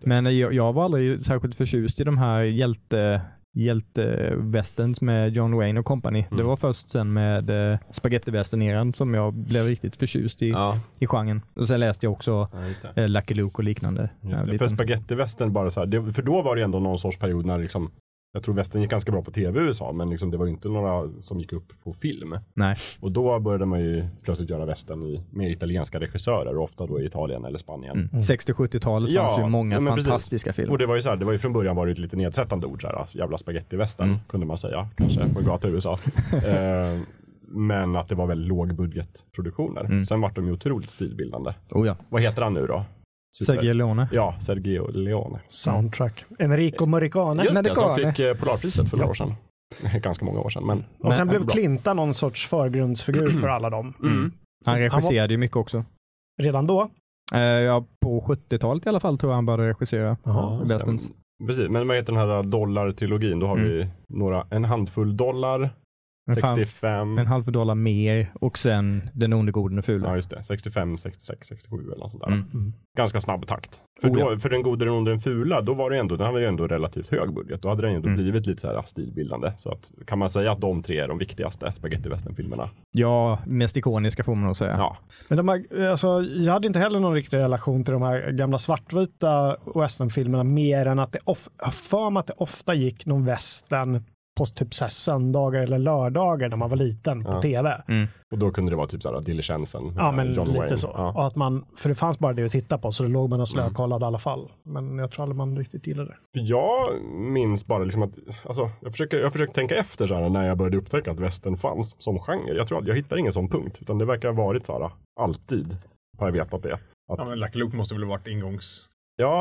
Men jag, jag var aldrig särskilt förtjust i de här hjälte hjältewesterns med John Wayne och company. Det Mm. var först sen med uh, spagettiwestern-eran som jag blev riktigt förtjust i, Ja, i genren. Och sen läste jag också ja, det. uh, Lucky Luke och liknande. Just det. För spagettivästern bara så här, det, för då var det ändå någon sorts period när liksom jag tror västern gick ganska bra på tv i USA, men liksom det var inte några som gick upp på film. Nej. Och då började man ju plötsligt göra västern med italienska regissörer, och ofta då i Italien eller Spanien. Mm. 60-70-talet Ja, fanns det ju många precis. fantastiska filmer. Och det var ju så här, det var ju från början var det ett lite nedsättande ord, så här, alltså, jävla spagettivästern Mm. kunde man säga, kanske på en gata i USA. eh, men att det var väldigt lågbudgetproduktioner. Mm. Sen vart de ju otroligt stilbildande. Oh ja. Vad heter han nu då? Super- Sergio Leone. Ja, Sergio Leone. Soundtrack. Enrico Morricone. Just det, som fick eh, Polarpriset för några Ja. år sedan. Ganska många år sedan. Men, Och sen blev bra. Clinta någon sorts förgrundsfigur för alla dem. Mm. Han var- regisserade ju mycket också. Redan då. Eh, ja, på 70-talet i alla fall tror jag han började regissera. Västerns. Precis, men vad heter den här dollartrilogin? Då har Mm. vi några, en handfull dollar, En, fan, 65, en halv dollar mer och sen Den onde, gode och fule. ja just det, 65, 66, 67 eller något sånt där. Mm. Ganska snabb takt. För, Oh, ja. då, för den gode, den onde, den fula, då var det ändå, den hade ju ändå relativt hög budget. Då hade den ju ändå Mm. blivit lite så här stilbildande. Så att, kan man säga att de tre är de viktigaste spagettivästernfilmerna? Ja, mest ikoniska får man nog säga. Ja. Men de här, alltså, jag hade inte heller någon riktig relation till de här gamla svartvita westernfilmerna mer än att det of, för mig att det ofta gick någon western på typ så här söndagar eller lördagar när man var liten på Ja. tv. Och då kunde det vara typ såhär diligensen. med Ja, men John lite Wayne. så. Ja. Och att man, för det fanns bara det att titta på, så då låg man och Mm. slökollade i alla fall. Men jag tror aldrig man riktigt gillade det. För jag minns bara liksom att, alltså, jag försöker, jag försöker tänka efter så här när jag började upptäcka att västern fanns som genre. Jag tror att jag hittar ingen sån punkt, utan det verkar ha varit så här alltid. Har jag vetat det. Att, ja, men Lucky Luke måste väl ha varit ingångs...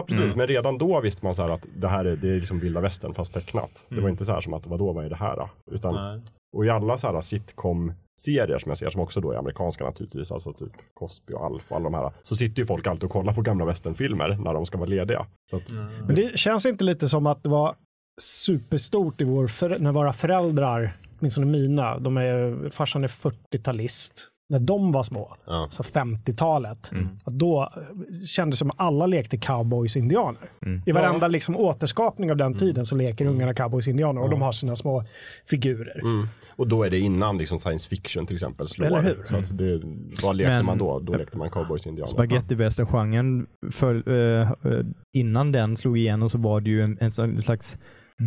precis. Mm. Men redan då visste man så här att det här är, det är liksom vilda västern fast tecknat. Det var inte så här som att vadå, vad är det här då? Utan, Nej. och i alla så här sitcom-serier som jag ser, som också då är amerikanska naturligtvis, alltså typ Cosby och Alf och alla de här. Så sitter ju folk alltid och kollar på gamla västernfilmer när de ska vara lediga. Så att, Men det känns inte lite som att det var superstort i vår för, när våra föräldrar, åtminstone mina, de är, farsan är 40-talist, när de var små, Ja. så 50-talet, Mm. då eh, kändes det som att alla lekte cowboys och indianer. Mm. I varenda liksom, återskapning av den tiden så leker ungarna cowboys och indianer och de har sina små figurer. Mm. Och då är det innan liksom science fiction till exempel slår. Eller hur? Så att det, vad lekte Men- man då? Då lekte man cowboys och indianer. Spagettivästern-genren, eh, eh, innan den slog igenom så var det ju en, en sån slags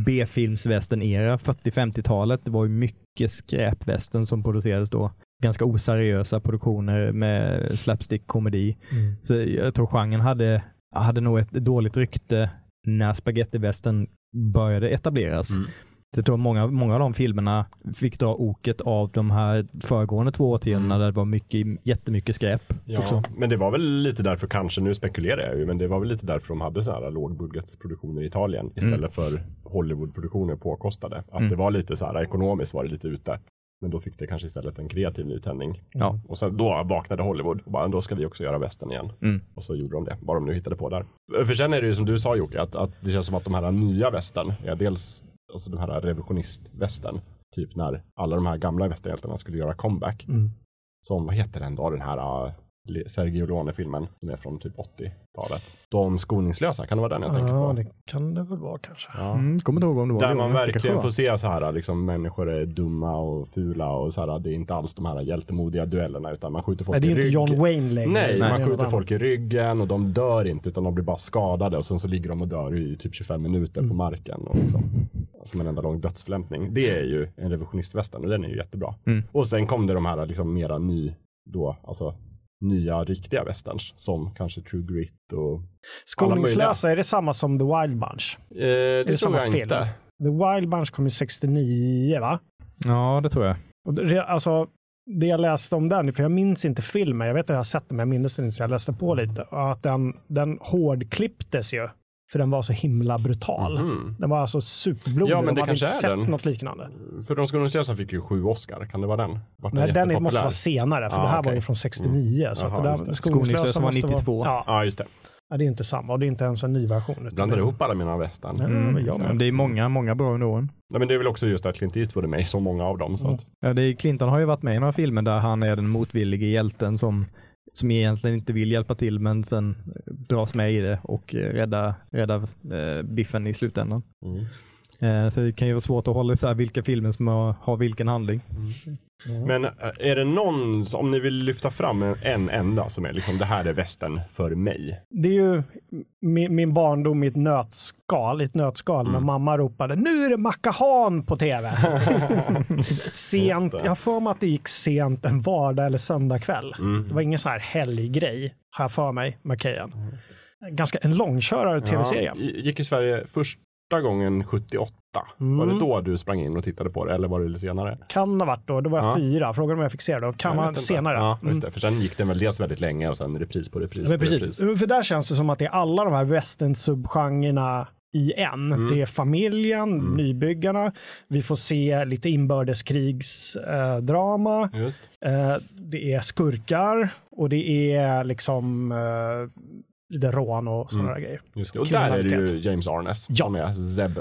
B-filmsvästern-era, 40-50-talet. Det var ju mycket skräpvästern som producerades då. Ganska oseriösa produktioner med slapstick-komedi. Mm. Så jag tror genren hade, hade nog ett dåligt rykte när spagettivästern började etableras. Mm. Jag tror många, många av de filmerna fick dra oket av de här föregående två årtiondena Mm. där det var mycket, jättemycket skräp. Ja, också. men det var väl lite därför kanske, nu spekulerar jag ju, men det var väl lite därför de hade så här lågbudgetproduktioner i Italien istället för Hollywoodproduktioner påkostade. Att Mm. det var lite så här ekonomiskt var det lite ute. Men då fick det kanske istället en kreativ nytändning. Ja. Och sen då vaknade Hollywood och bara, då ska vi också göra västern igen. Mm. Och så gjorde de det, vad de nu hittade på där. För sen är det ju som du sa Jocke, att, att det känns som att de här nya västern är dels alltså den här revisionistvästern, typ när alla de här gamla västerhjältarna skulle göra comeback. Mm. Som, vad heter den då, den här Le- Sergio Leone-filmen som är från typ 80-talet. De skoningslösa, kan det vara den jag tänker Ja, på? det kan det väl vara kanske. Ja. Mm, kommer inte ihåg om det var Där det. man verkligen får se så här, liksom människor är dumma och fula och så här, det är inte alls de här hjältemodiga duellerna utan man skjuter folk Nej, det är i inte ryggen. John Wayne längre. Nej, är man skjuter folk i ryggen och de dör inte utan de blir bara skadade och sen så ligger de och dör i typ 25 minuter Mm. på marken. Och liksom, som en enda lång dödsförlämpning. Det är ju en revisionistvästern och den är ju jättebra. Mm. Och sen kom det de här liksom mera ny, då, alltså nya riktiga västerns som kanske True Grit och Skoningslösa, är det samma som The Wild Bunch? eh, det, tror samma jag film? inte. The Wild Bunch kom ju 69 va? Ja, det tror jag. Och det, alltså, det jag läste om den, för jag minns inte filmen, jag vet att jag har sett den men jag minns den inte så jag läste på lite. Att den, den hårdklipptes ju, för den var så himla brutal. Mhm. Den var alltså superblodig, Ja, men de det hade inte kanske är sett den. något liknande. För de skoningslösa fick ju sju Oscar, kan det vara den? Vart Nej, den måste vara senare, för Ah, det här var okej. ju från 69. Så Jaha, att det där. Skoningslösa var måste 92. Vara, ja, Ja, just det. ja, det är inte samma och det är inte ens en ny version. Blandar ihop alla mina västern. Ja, Mm. Men det är många, många bra under åren. Nej, men det är väl också just att Clint Eastwood är med i så många av dem. Så Mm. att, Ja, det är, Clinton har ju varit med i några filmer där han är den motvillige hjälten som, som egentligen inte vill hjälpa till men sen dras med i det och eh, rädda, rädda eh, biffen i slutändan. mm. Eh, så det kan ju vara svårt att hålla isär vilka filmer som har, vilken handling. Men äh, är det någon, om ni vill lyfta fram en, en enda som är liksom det här är västern för mig. Det är ju min, min barndom i ett nötskal, i ett nötskal Mm. när mamma ropade nu är det Macahan på tv. sent, jag har för mig att det gick sent en vardag eller söndagkväll. Mm. Det var ingen sån här helggrej, har jag för mig, Macahan. Ganska en långkörare tv-serie. Ja, gick i Sverige första gången 78. Mm. Var det då du sprang in och tittade på det eller var det lite senare? Kan ha varit då, då var jag Ja. fyra. Frågan om jag fick se det då. Kan vara senare. Ja, Mm. just det. För sen gick den väl dels väldigt länge och sen repris på repris Men på precis, repris. för där känns det som att det är alla de här western-subgenrerna i en. Mm. Det är familjen, Mm. nybyggarna, vi får se lite inbördeskrigsdrama, eh, eh, det är skurkar och det är liksom eh, lite rån och sådana Mm. grejer. Just det. Och där är det ju. James Arnes Ja. som är Zeb.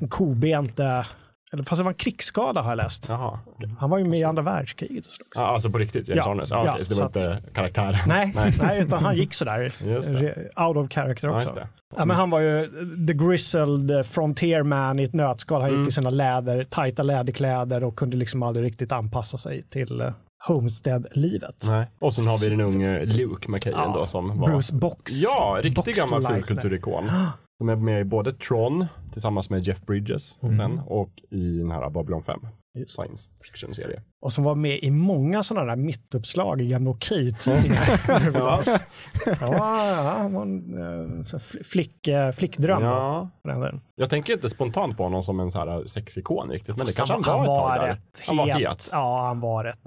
En kobente, eller fast det var en krigsskada har jag läst. Jaha. Han var ju med i andra världskriget och sådär. Ja, alltså på riktigt, James Ja. Arnes? Ja, Ja, okej, så det så var att- inte karaktären? Nej, nej. utan han gick sådär. Out of character Ja, också. det. Ja, men han var ju the grizzled frontier man i ett nötskal. Han Mm. gick i sina läder, tajta läderkläder och kunde liksom aldrig riktigt anpassa sig till eh, Homestead-livet. Nej. Och sen har vi den unge Luke McKayen Ja, då som var... Bruce Box. Ja, riktig Box gammal fulkulturikon. Som är med i både Tron tillsammans med Jeff Bridges sen och i den här Babylon 5. Science fiction-serie. Och som var med i många sådana där mittuppslag i gamla Okej-tidningar. ja, ja, han en eh, flick, flickdröm. Ja, jag tänker inte spontant på honom som en så här sexikon riktigt, men det kanske han, var ett tag Han var het. Ja, han var rätt.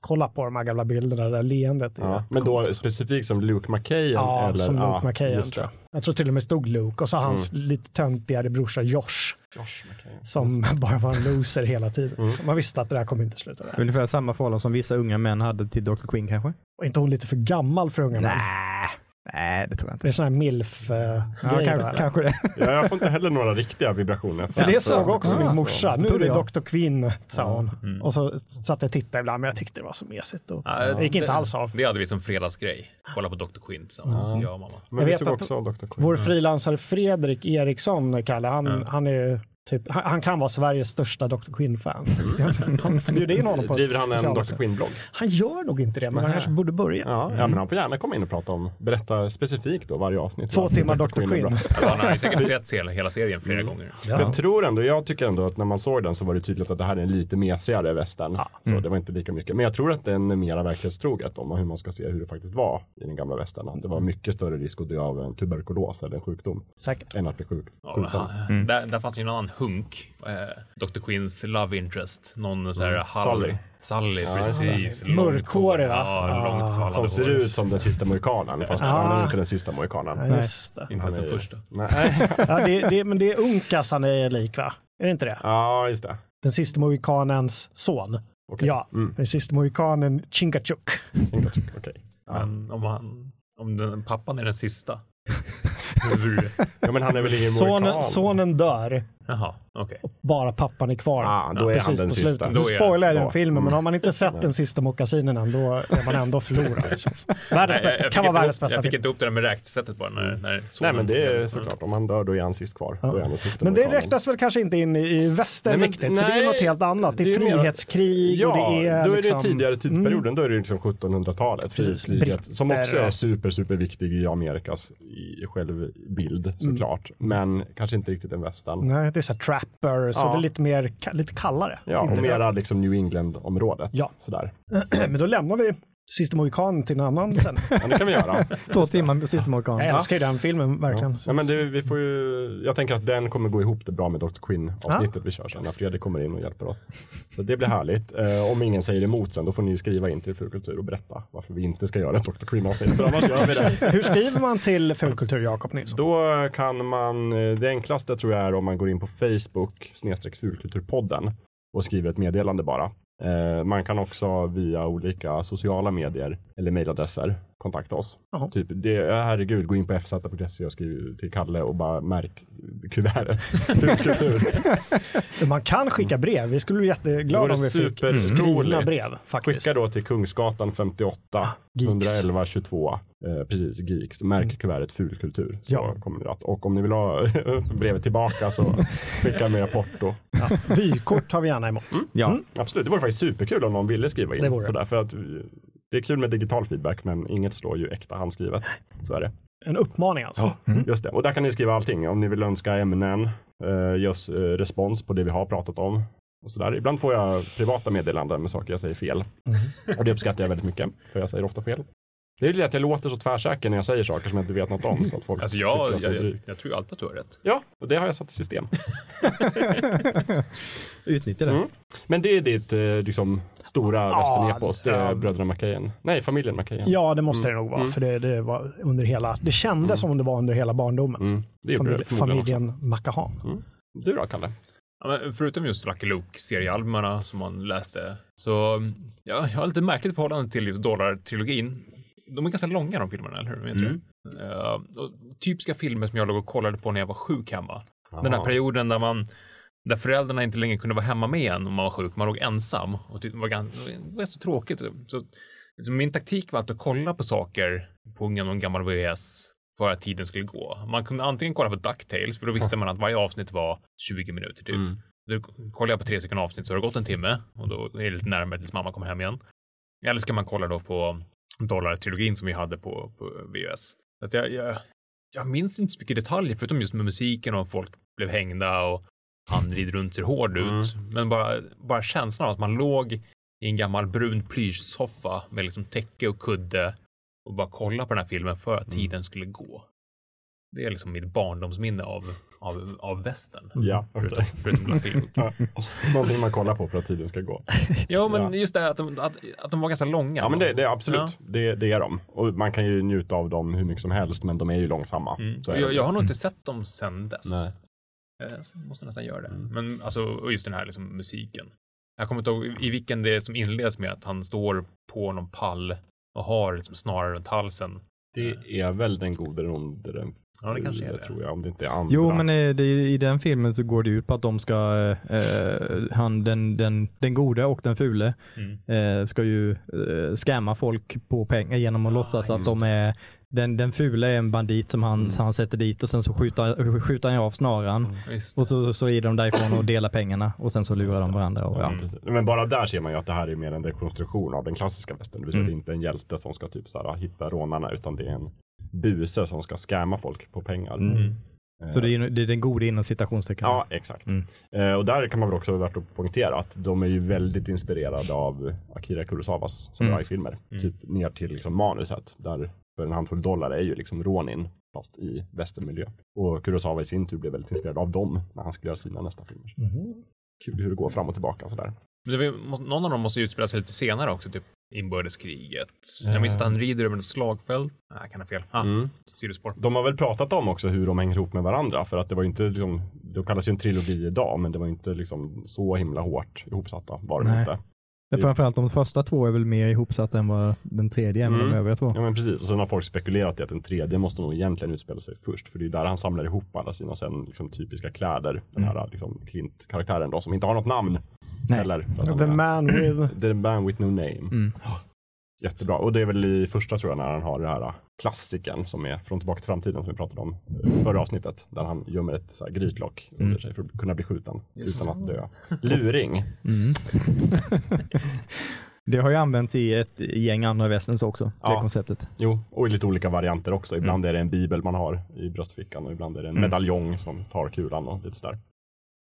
Kolla på de här gamla bilderna, det där leendet. Ja, men då coolt. specifikt som Luke McKayen? Ja, eller? som Luke McKayen just tror jag. Jag tror till och med stod Luke och så hans lite töntigare brorsa Josh Josh McKayen. som bara var en loser hela tiden. Mm. Man visste att det där kommer inte sluta. Ungefär samma förhållande som vissa unga män hade till Dr. Queen kanske? Och inte hon lite för gammal för unga män? Nej, nej det tror jag Det inte. är sån här milf uh, Ja, kanske, kanske det. Ja, jag får inte heller några riktiga vibrationer. För det Alltså, såg också min Ja, morsa. Nu är det. Dr. Quinn, sa hon. Mm. Och så satt jag och tittade ibland, men jag tyckte det var så mesigt. Och Ja, det gick inte det- alls av. Det hade vi som fredagsgrej. Kolla på Dr. Quinn tillsammans, jag och mamma. Men Jag vi vet såg att också Dr. Queen. Vår frilansare Fredrik Eriksson, Kalle, han, Ja. han är Typ, han, han kan vara Sveriges största Dr. Quinn-fan. Han får bjuda in honom på Driver han en Dr. Quinn-blogg? Han gör nog inte det, men han Nähä. kanske borde börja. Ja, ja, men han får gärna komma in och prata om, berätta specifikt då varje avsnitt. Två timmar Dr. Quinn. Alltså, han har säkert sett hela, hela serien flera gånger. Ja. För jag tror ändå, jag tycker ändå att när man såg den så var det tydligt att det här är en lite mesigare västern. Så det var inte lika mycket. Men jag tror att den är mera verklighetstroget om hur man ska se hur det faktiskt var i den gamla västern. Att det var mycket större risk att dö av en tuberkulos eller en sjukdom Säkert. än att bli sjuk. Ja, han- där, där fanns ju en annan hunk. Eh, Dr. Queens love interest. Någon så här halv... Sully. Sully, det. precis. Mörkhårig, va? Ja, Ja. långt svallande Som ser ut som den sista mohikanen fast Ah. han är inte den sista mohikanen. Ja, just det. Inte ens den första. Nej. Ja, det, det, men det är Unkas han är lik, va? Är det inte det? Ja, just det. Den sista mohikanens son. Okej. Ja, Mm. den sista mohikanen Chingachuk. Okej. Men om, han, om den, pappan är den sista. Ja, men han är väl ingen Sonen, mohikan? sonen dör, Jaha, okej. bara pappan är kvar. Ah, då är Precis han den på sista. slutet. Då Nu spoilar jag den filmen, men har man inte sett den sista mockasinen än, då är man ändå förlorad. Världens, Nej, jag- jag kan vara världens bästa Jag fick film. inte upp det där med räknesättet bara när, när Nej men det är såklart, om han dör då är han sist kvar. Då är han den sista Men det räknas väl kanske inte in i, västern men- riktigt, för det är något helt annat. Det är, det är mer- frihetskrig Ja, och det är då är liksom... det tidigare tidsperioden, då är det liksom 1700-talet, Precis, frihetskriget, som också är super, super viktig i Amerikas självbild såklart. Men kanske inte riktigt en västern. Nej, det är så trapper, så Ja. det är lite mer, lite kallare. Ja, och mera liksom New England-området. Ja. Sådär. Men då lämnar vi Sista mohikanen till en annan sen. Ja, det kan vi göra. Två timmar med sista Mohikan. Jag älskar ju den filmen, verkligen. Ja, men det, vi får ju, jag tänker att den kommer gå ihop det bra med Dr. Quinn-avsnittet vi kör sen när Fredrik kommer in och hjälper oss. Så det blir härligt. Eh, om ingen säger emot sen, då får ni ju skriva in till Fulkultur och berätta varför vi inte ska göra ett Dr. Quinn-avsnitt. För annars gör vi det. Hur skriver man till Fulkultur, Jakob Nilsson? Då kan man, eh, det enklaste tror jag är om man går in på Facebook, snedstreck fulkulturpodden och skriver ett meddelande bara. Eh, man kan också via olika sociala medier eller mejladresser kontakta oss. Jaha. Typ, det, herregud, gå in på fz.se och skriv till Kalle och bara märk kuvertet. Man kan skicka brev. Vi skulle bli jätteglada om vi fick skrivna brev. Faktiskt. Skicka då till Kungsgatan 58 Geeks. 111 22. Eh, precis, Geeks. Märk kuvertet fulkultur. Så Ja. kommer det att, och om ni vill ha brevet tillbaka så skicka med porto. Ja. Vykort har vi gärna emot. Ja. Absolut, det vore faktiskt superkul om någon ville skriva in. Det vore. Sådär, för att det är kul med digital feedback men inget slår ju äkta handskrivet. Så är det. En uppmaning alltså. Just det. Och där kan ni skriva allting. Om ni vill önska ämnen, eh, ge oss eh, respons på det vi har pratat om. Och sådär. Ibland får jag privata meddelanden med saker jag säger fel. Och det uppskattar jag väldigt mycket, för jag säger ofta fel. Det är ju det att jag låter så tvärsäker när jag säger saker som jag inte vet något om. Så att folk Alltså jag, att jag, jag, är jag, tror alltid att du har rätt. Ja, och det har jag satt i system. Utnyttja det. Mm. Men det är ditt eh, liksom, stora Ja, västernepos. Det är bröderna McKayen. Nej, familjen McKayen. Ja, det måste det nog vara. Mm. För det, det var under hela, det kändes som om det var under hela barndomen. Mm. Det är Familj, Familj, familjen Macahan. också. Du då, Kalle? Ja, men förutom just Lucky Luke-seriealbumen som man läste, så mm, ja, jag har lite märkligt förhållande till just Dollar-trilogin. De är ganska långa de filmerna, eller hur? Mm. och typiska filmer som jag låg och kollade på när jag var sjuk hemma. Den här perioden där man där föräldrarna inte längre kunde vara hemma med en om man var sjuk, man låg ensam och tyckte det var, ganska, det var så tråkigt. Så, liksom, min taktik var att kolla på saker på någon gammal VHS för att tiden skulle gå. Man kunde antingen kolla på DuckTales, för då visste man att varje avsnitt var 20 minuter typ. Mm. Då kollar jag på tre stycken avsnitt så har det gått en timme och då är det lite närmare tills mamma kommer hem igen. Eller ska man kolla då på Dollar-trilogin som vi hade på, på VHS. Att jag, jag, jag minns inte så mycket detaljer förutom just med musiken och folk blev hängda och han rider runt ser hård ut. Men bara, bara känslan av att man låg i en gammal brun plyschsoffa med liksom täcke och kudde och bara kolla på den här filmen för att tiden skulle gå. Det är liksom mitt barndomsminne av, av, av västern. Ja. Förutom, förutom Black. Ja. Någonting man kollar på för att tiden ska gå. Ja, men Ja. just det här att de, att, att de var ganska långa. Ja men det, det är absolut, Ja. det, det är de. Och man kan ju njuta av dem hur mycket som helst men de är ju långsamma. Mm. Så Jag, jag har nog inte sett dem sen dess. Nej. Eh, Så jag måste nästan göra det. Mm. Men alltså, och just den här liksom, musiken. Jag kommer inte ihåg i vilken det är som inleds med att han står på någon pall och har liksom snarare runt halsen. Det är väl den gode, den onde, den Ja, det kanske är fule, det. tror jag. Om det inte är andra. Jo, men eh, det, i den filmen så går det ut på att de ska, eh, han, den, den, den gode och den fule, Mm. eh, ska ju eh, scamma folk på pengar genom att Ah, låtsas att de är, den, den fule är en bandit som han, Mm. han sätter dit och sen så skjuter, skjuter han av snaran. Visst. Och så, så är de därifrån och delar pengarna och sen så lurar de varandra. Och, Ja, precis. Men bara där ser man ju att det här är mer en dekonstruktion av den klassiska västern. Det säga Mm. det är inte en hjälte som ska typ så här, hitta rånarna utan det är en buse som ska scamma folk på pengar. Mm. Eh, Så det är, ju- det är den gode inom citationstecken. Ja, exakt. Mm. Eh, och där kan man väl också värt att poängtera att de är ju väldigt inspirerade av Akira Kurosawas samurajfilmer. Mm. Typ ner till liksom manuset. Där för en handfull dollar är ju liksom Ronin fast i västermiljö. Och Kurosawa i sin tur blev väldigt inspirerad av dem när han skulle göra sina nästa filmer. Mhm. Kul hur det går fram och tillbaka sådär. Men det var, någon av dem måste ju utspela sig lite senare också, typ inbördeskriget. Jag minns att han rider över något slagfält. Nej, jag kan ha fel. Ah, Mm. sidospår. De har väl pratat om också hur de hänger ihop med varandra för att det var ju inte liksom, det kallas ju en trilogi idag men det var inte liksom så himla hårt ihopsatta var det Nej. inte. Ja, Framförallt de första två är väl mer ihopsatta än vad den tredje är med Mm. de övriga två. Ja men precis och sen har folk spekulerat i att den tredje måste nog egentligen utspela sig först för det är där han samlar ihop alla sina sen liksom typiska kläder. Den här liksom Clint-karaktären då som inte har något namn. Nej. Eller, The man with... The man with no name. Mm. Jättebra. Och det är väl i första tror jag när han har det här klassiken som är Från tillbaka till framtiden som vi pratade om eh, förra avsnittet. Där han gömmer ett så här grytlock under Mm. sig för att kunna bli skjuten Just utan att dö. Luring. Mm. det har ju använts i ett gäng andra västens också, det Ja. konceptet. Jo, och i lite olika varianter också. Ibland är det en bibel man har i bröstfickan och ibland är det en Mm. medaljong som tar kulan och lite sådär.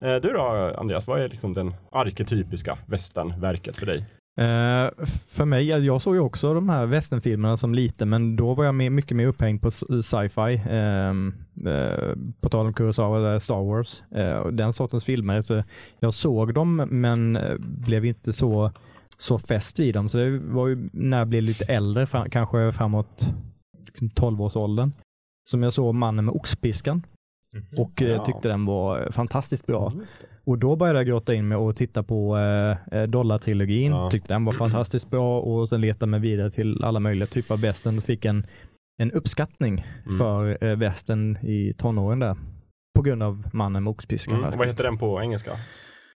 Eh, Du då Andreas, vad är liksom den arketypiska västernverket för dig? Eh, för mig, jag- såg ju också de här westernfilmerna som liten, men då var jag med, mycket mer upphängd på sci-fi. ehm, eh, på tal om Kurosawa, Star Wars, eh, och den sortens filmer. Så jag såg dem, men eh, blev inte så, så fäst vid dem. Så det var ju när jag blev lite äldre, fram, kanske framåt liksom 12-årsåldern, som jag såg Mannen med oxpiskan Mhm. och eh, Ja. tyckte den var eh, fantastiskt bra. Och då började jag grotta in mig och titta på eh, eh, Dollar-trilogin. Ja. Tyckte den var fantastiskt bra och sen letade mig vidare till alla möjliga typer av västern och fick en, en uppskattning Mm. för eh, västern i tonåren där. På grund av mannen med oxpiskan. Mm. och Vad heter den på engelska?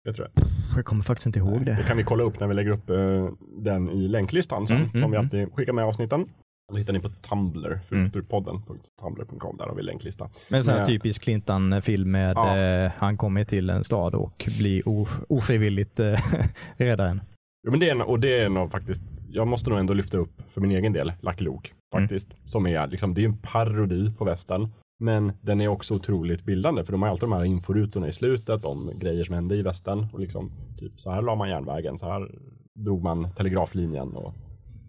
Jag tror jag. Jag kommer faktiskt inte ihåg Det det. kan vi kolla upp när vi lägger upp eh, den i länklistan sen. Mm, som mm, vi mm. alltid skickar med avsnitten. Det hittar ni på Tumblr, Mm. fulturpodden.tumblr.com. Där har vi länklista. Men Men- en typisk Clintan-film med Ja. eh, han kommer till en stad och blir of, ofrivilligt eh, räddaren. Jo, men det är, en- och det är nog faktiskt, jag måste nog ändå lyfta upp för min egen del, Lucky Luke. Faktiskt. Som är liksom, det är en parodi på västern. Men den är också otroligt bildande för de har alltid de här inforutorna i slutet om grejer som hände i västern. Och liksom, typ så här la man järnvägen, så här drog man telegraflinjen och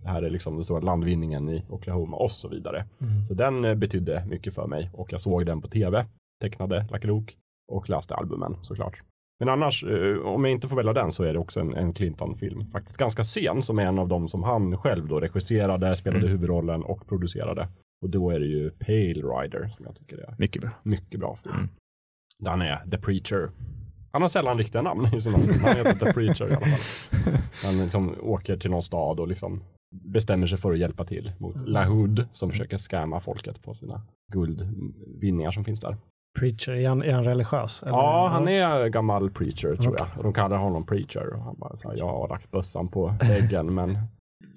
här är liksom den stora landvinningen i Oklahoma och så vidare. Så den eh, betydde mycket för mig och jag såg den på tv, tecknade Lucky Luke och läste albumen såklart. Men annars, eh, om jag inte får välja den så är det också en, en Clinton-film. Faktiskt ganska sen som är en av dem som han själv då regisserade, spelade Mm. huvudrollen och producerade. Och då är det ju Pale Rider som jag tycker är Mycket bra. mycket bra film. Mm. Där han är The Preacher. Han har sällan riktiga namn i sina filmer. Han heter The Preacher i alla fall. Han liksom åker till någon stad och liksom bestämmer sig för att hjälpa till mot La Hood som försöker scamma folket på sina guldvinningar som finns där. Preacher, är han, är han religiös? eller? Ja, han är gammal preacher tror Okej. jag. Och de kallar honom preacher. Och han bara så här, jag har lagt bössan på väggen men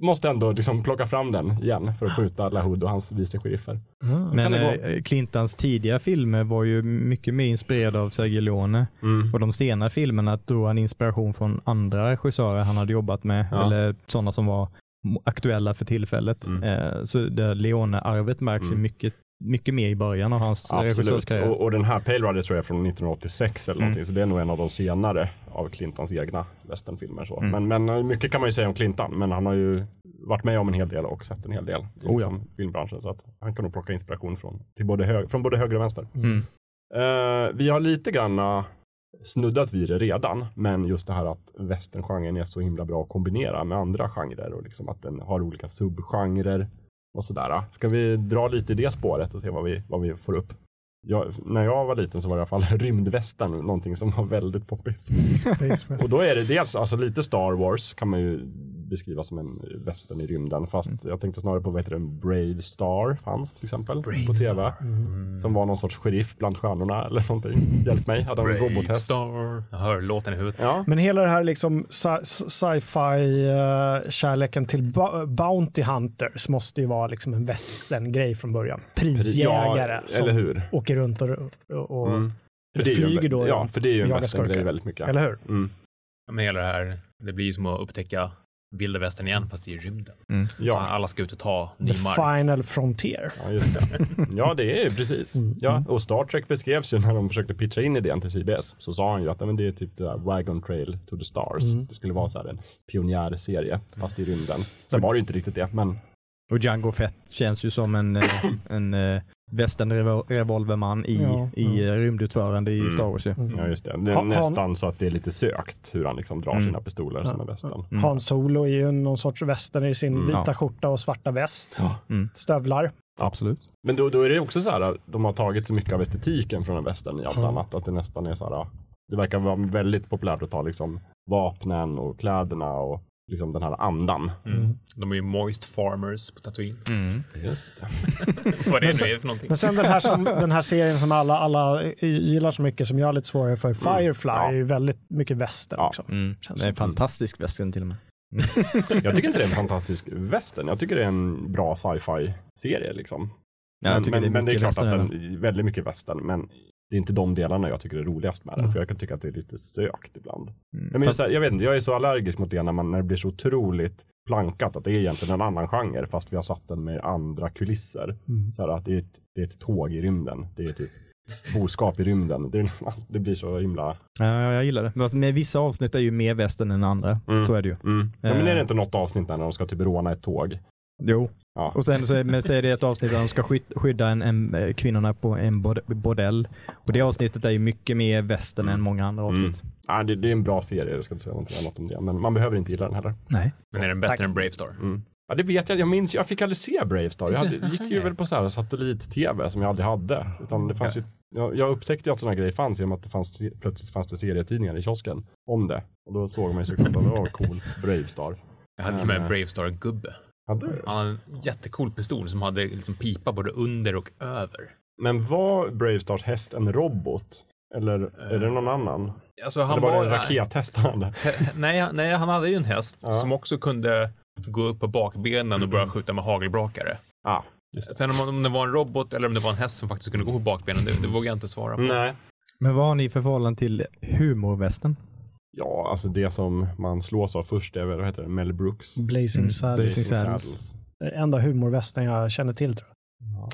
måste ändå liksom plocka fram den igen för att skjuta La Hood och hans vice sheriffer. Ah. Men gå? eh, Clintans tidiga filmer var ju mycket mer inspirerade av Sergio Leone. Mm. Och de senare filmerna drog han inspiration från andra regissörer han hade jobbat med, Ja. eller sådana som var aktuella för tillfället. Mm. Eh, så Leone-arvet märks ju Mm. mycket mycket mer i början av hans regissörskarriär. Och, och den här Pale Rider tror jag är från 1986 eller Mm. någonting. Så det är nog en av de senare av Clintons egna westernfilmer. Så. Mm. Men, men mycket kan man ju säga om Clinton. Men han har ju varit med om en hel del och sett en hel del i Oh ja. liksom filmbranschen. Så att han kan nog plocka inspiration från, till både hög, från både höger och vänster. Mm. Eh, vi har lite grann eh, snuddat vid det redan, men just det här att westerngenren är så himla bra att kombinera med andra genrer och liksom att den har olika subgenrer och sådär. Ska vi dra lite i det spåret och se vad vi, vad vi får upp? Jag, när jag var liten så var det i alla fall rymdvästern någonting som var väldigt poppis. Och då är det dels alltså lite Star Wars kan man ju beskriva som en västern i rymden. Fast jag tänkte snarare på vad heter det, Brave Star fanns till exempel på tv. Som var någon sorts sheriff bland stjärnorna eller någonting. Hjälp mig, hade en Brave robothäst. Star. Jag hör låten i huvudet. Ja, Men hela det här liksom sci- sci-fi eh, kärleken till Bo- Bounty Hunters måste ju vara liksom en västern-grej från början. Prisjägare ja som eller hur? åker runt och, och, och Mm. För det är ju en, flyger då ja, för det är ju en västerngrej väldigt mycket. eller hur? Mm. Men hela det här, det blir ju som att upptäcka vilda västern igen fast i rymden. Mm. Så Ja. alla ska ut och ta ny The mark. final frontier. Ja, just det. Ja, det är ju precis. Mm. Ja, och Star Trek beskrevs ju när de försökte pitcha in idén till CBS. Så sa han ju att ja, men det är typ det där Wagon Trail to the Stars. Mm. Det skulle vara så här en pionjärserie, fast i rymden. Sen var det ju inte riktigt det, men Och Django Fett känns ju som en, eh, en uh, västern-revolverman i, Ja, i ja. eh, rymdutförande i Mm. Star Wars ju. Mm. ja, just det. Det är Ha- han- nästan så att det är lite sökt hur han liksom drar Mm. sina pistoler som Ja, en västern. Mm. Han Solo är ju någon sorts västern i sin Mm. vita Ja. skjorta och svarta väst. Ja. Mm. Stövlar. Absolut. Men då, då är det också så här, de har tagit så mycket av estetiken från en västern i allt annat, att det nästan är så här, det verkar vara väldigt populärt att ta liksom vapnen och kläderna och liksom den här andan. Mm. De är ju moist farmers på Tatooine. Mm. Just det. Vad det Men nu sen- är för någonting. Men sen den här, som, den här serien som alla, alla gillar så mycket som jag har lite svårare för, Firefly, Ja. är ju väldigt mycket västern Ja. också. Mm. Känns Det är en fantastisk västern till och med. Jag tycker inte det är en fantastisk västern. Jag tycker det är en bra sci-fi serie liksom. Ja, men, men, det är men det är klart att den är väldigt mycket västern. Men det är inte de delarna jag tycker är roligast med den. Mm. För jag kan tycka att det är lite sökt ibland. Mm. Jag, här, jag vet inte, jag är så allergisk mot det när, man, när det blir så otroligt plankat att det är egentligen en annan genre fast vi har satt den med andra kulisser. Mm. Så här att det är, ett, det är ett tåg i rymden. Det är typ boskap i rymden. Det, det blir så himla... Ja, ja, jag gillar det. Men med vissa avsnitt är ju mer västern än andra. Mm. Så är det ju. Mm. Ja, men är det Eh. inte något avsnitt där när de ska typ råna ett tåg? Jo. Ja. Och sen så är, men så är det ett avsnitt där de ska skyd- skydda en, en, eh, kvinnorna på en bordell. Och det avsnittet är ju mycket mer västern än många andra avsnitt. Ja, det, det är en bra serie, jag ska inte säga någonting annat om det. Men man behöver inte gilla den heller. Nej. Men är den bättre Tack. än Brave Star? Mm. Ja, det vet jag. Jag minns, jag fick aldrig se Brave Star. Jag hade, gick ju väl på så här satellit-tv som jag aldrig hade. Utan det fanns ju, jag, jag upptäckte att sådana grejer fanns genom att det fanns, plötsligt fanns det serietidningar i kiosken om det. Och då såg man ju såklart att det var coolt, Brave Star. Jag hade till och med en Mm. Hade du? Han hade en jättecool pistol som hade liksom pipa både under och över. Men var Brave Stars häst en robot? Eller är det någon annan? Alltså han Eller var var... det en rakethäst han hade? He- Nej, nej, han hade ju en häst Ja. som också kunde gå upp på bakbenen och börja skjuta med hagelbrakare. Det. Sen om, om det var en robot eller om det var en häst som faktiskt kunde gå på bakbenen, det, det vågar jag inte svara på. Nej. Men vad har ni för förhållande till humorvästern? Ja, alltså det som man slås av först är väl, vad heter det, Mel Brooks. Blazing Mm, Saddles. Blazing Saddles. Enda humorvästern jag känner till tror jag.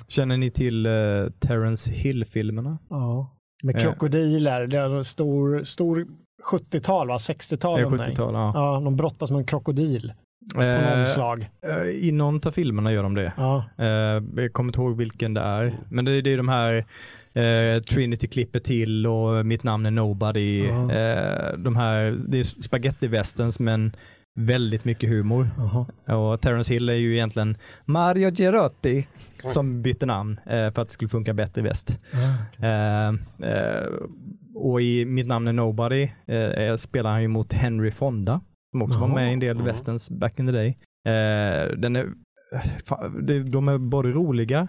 Känner ni till uh, Terence Hill-filmerna? Ja. Med Eh. krokodiler. Det är en stor, stor 70-tal, va? 60-tal. Det är någonting. 70-tal, ja. Ja, de brottas med en krokodil på Eh, någon slag. eh, I någon av filmerna gör de det. Ja. Eh, jag kommer inte ihåg vilken det är. Men det, det är de här eh, Trinity klipper till och mitt namn är Nobody. Ja. Eh, de här, det är spaghetti-westerns men väldigt mycket humor. Jaha. Och Terence Hill är ju egentligen Mario Gerotti som bytte namn eh, för att det skulle funka bättre i väst. Eh, eh, och i Mitt namn är Nobody eh, spelar han ju mot Henry Fonda som också var med i en del Mm. westerns back in the day. Den är, de är både roliga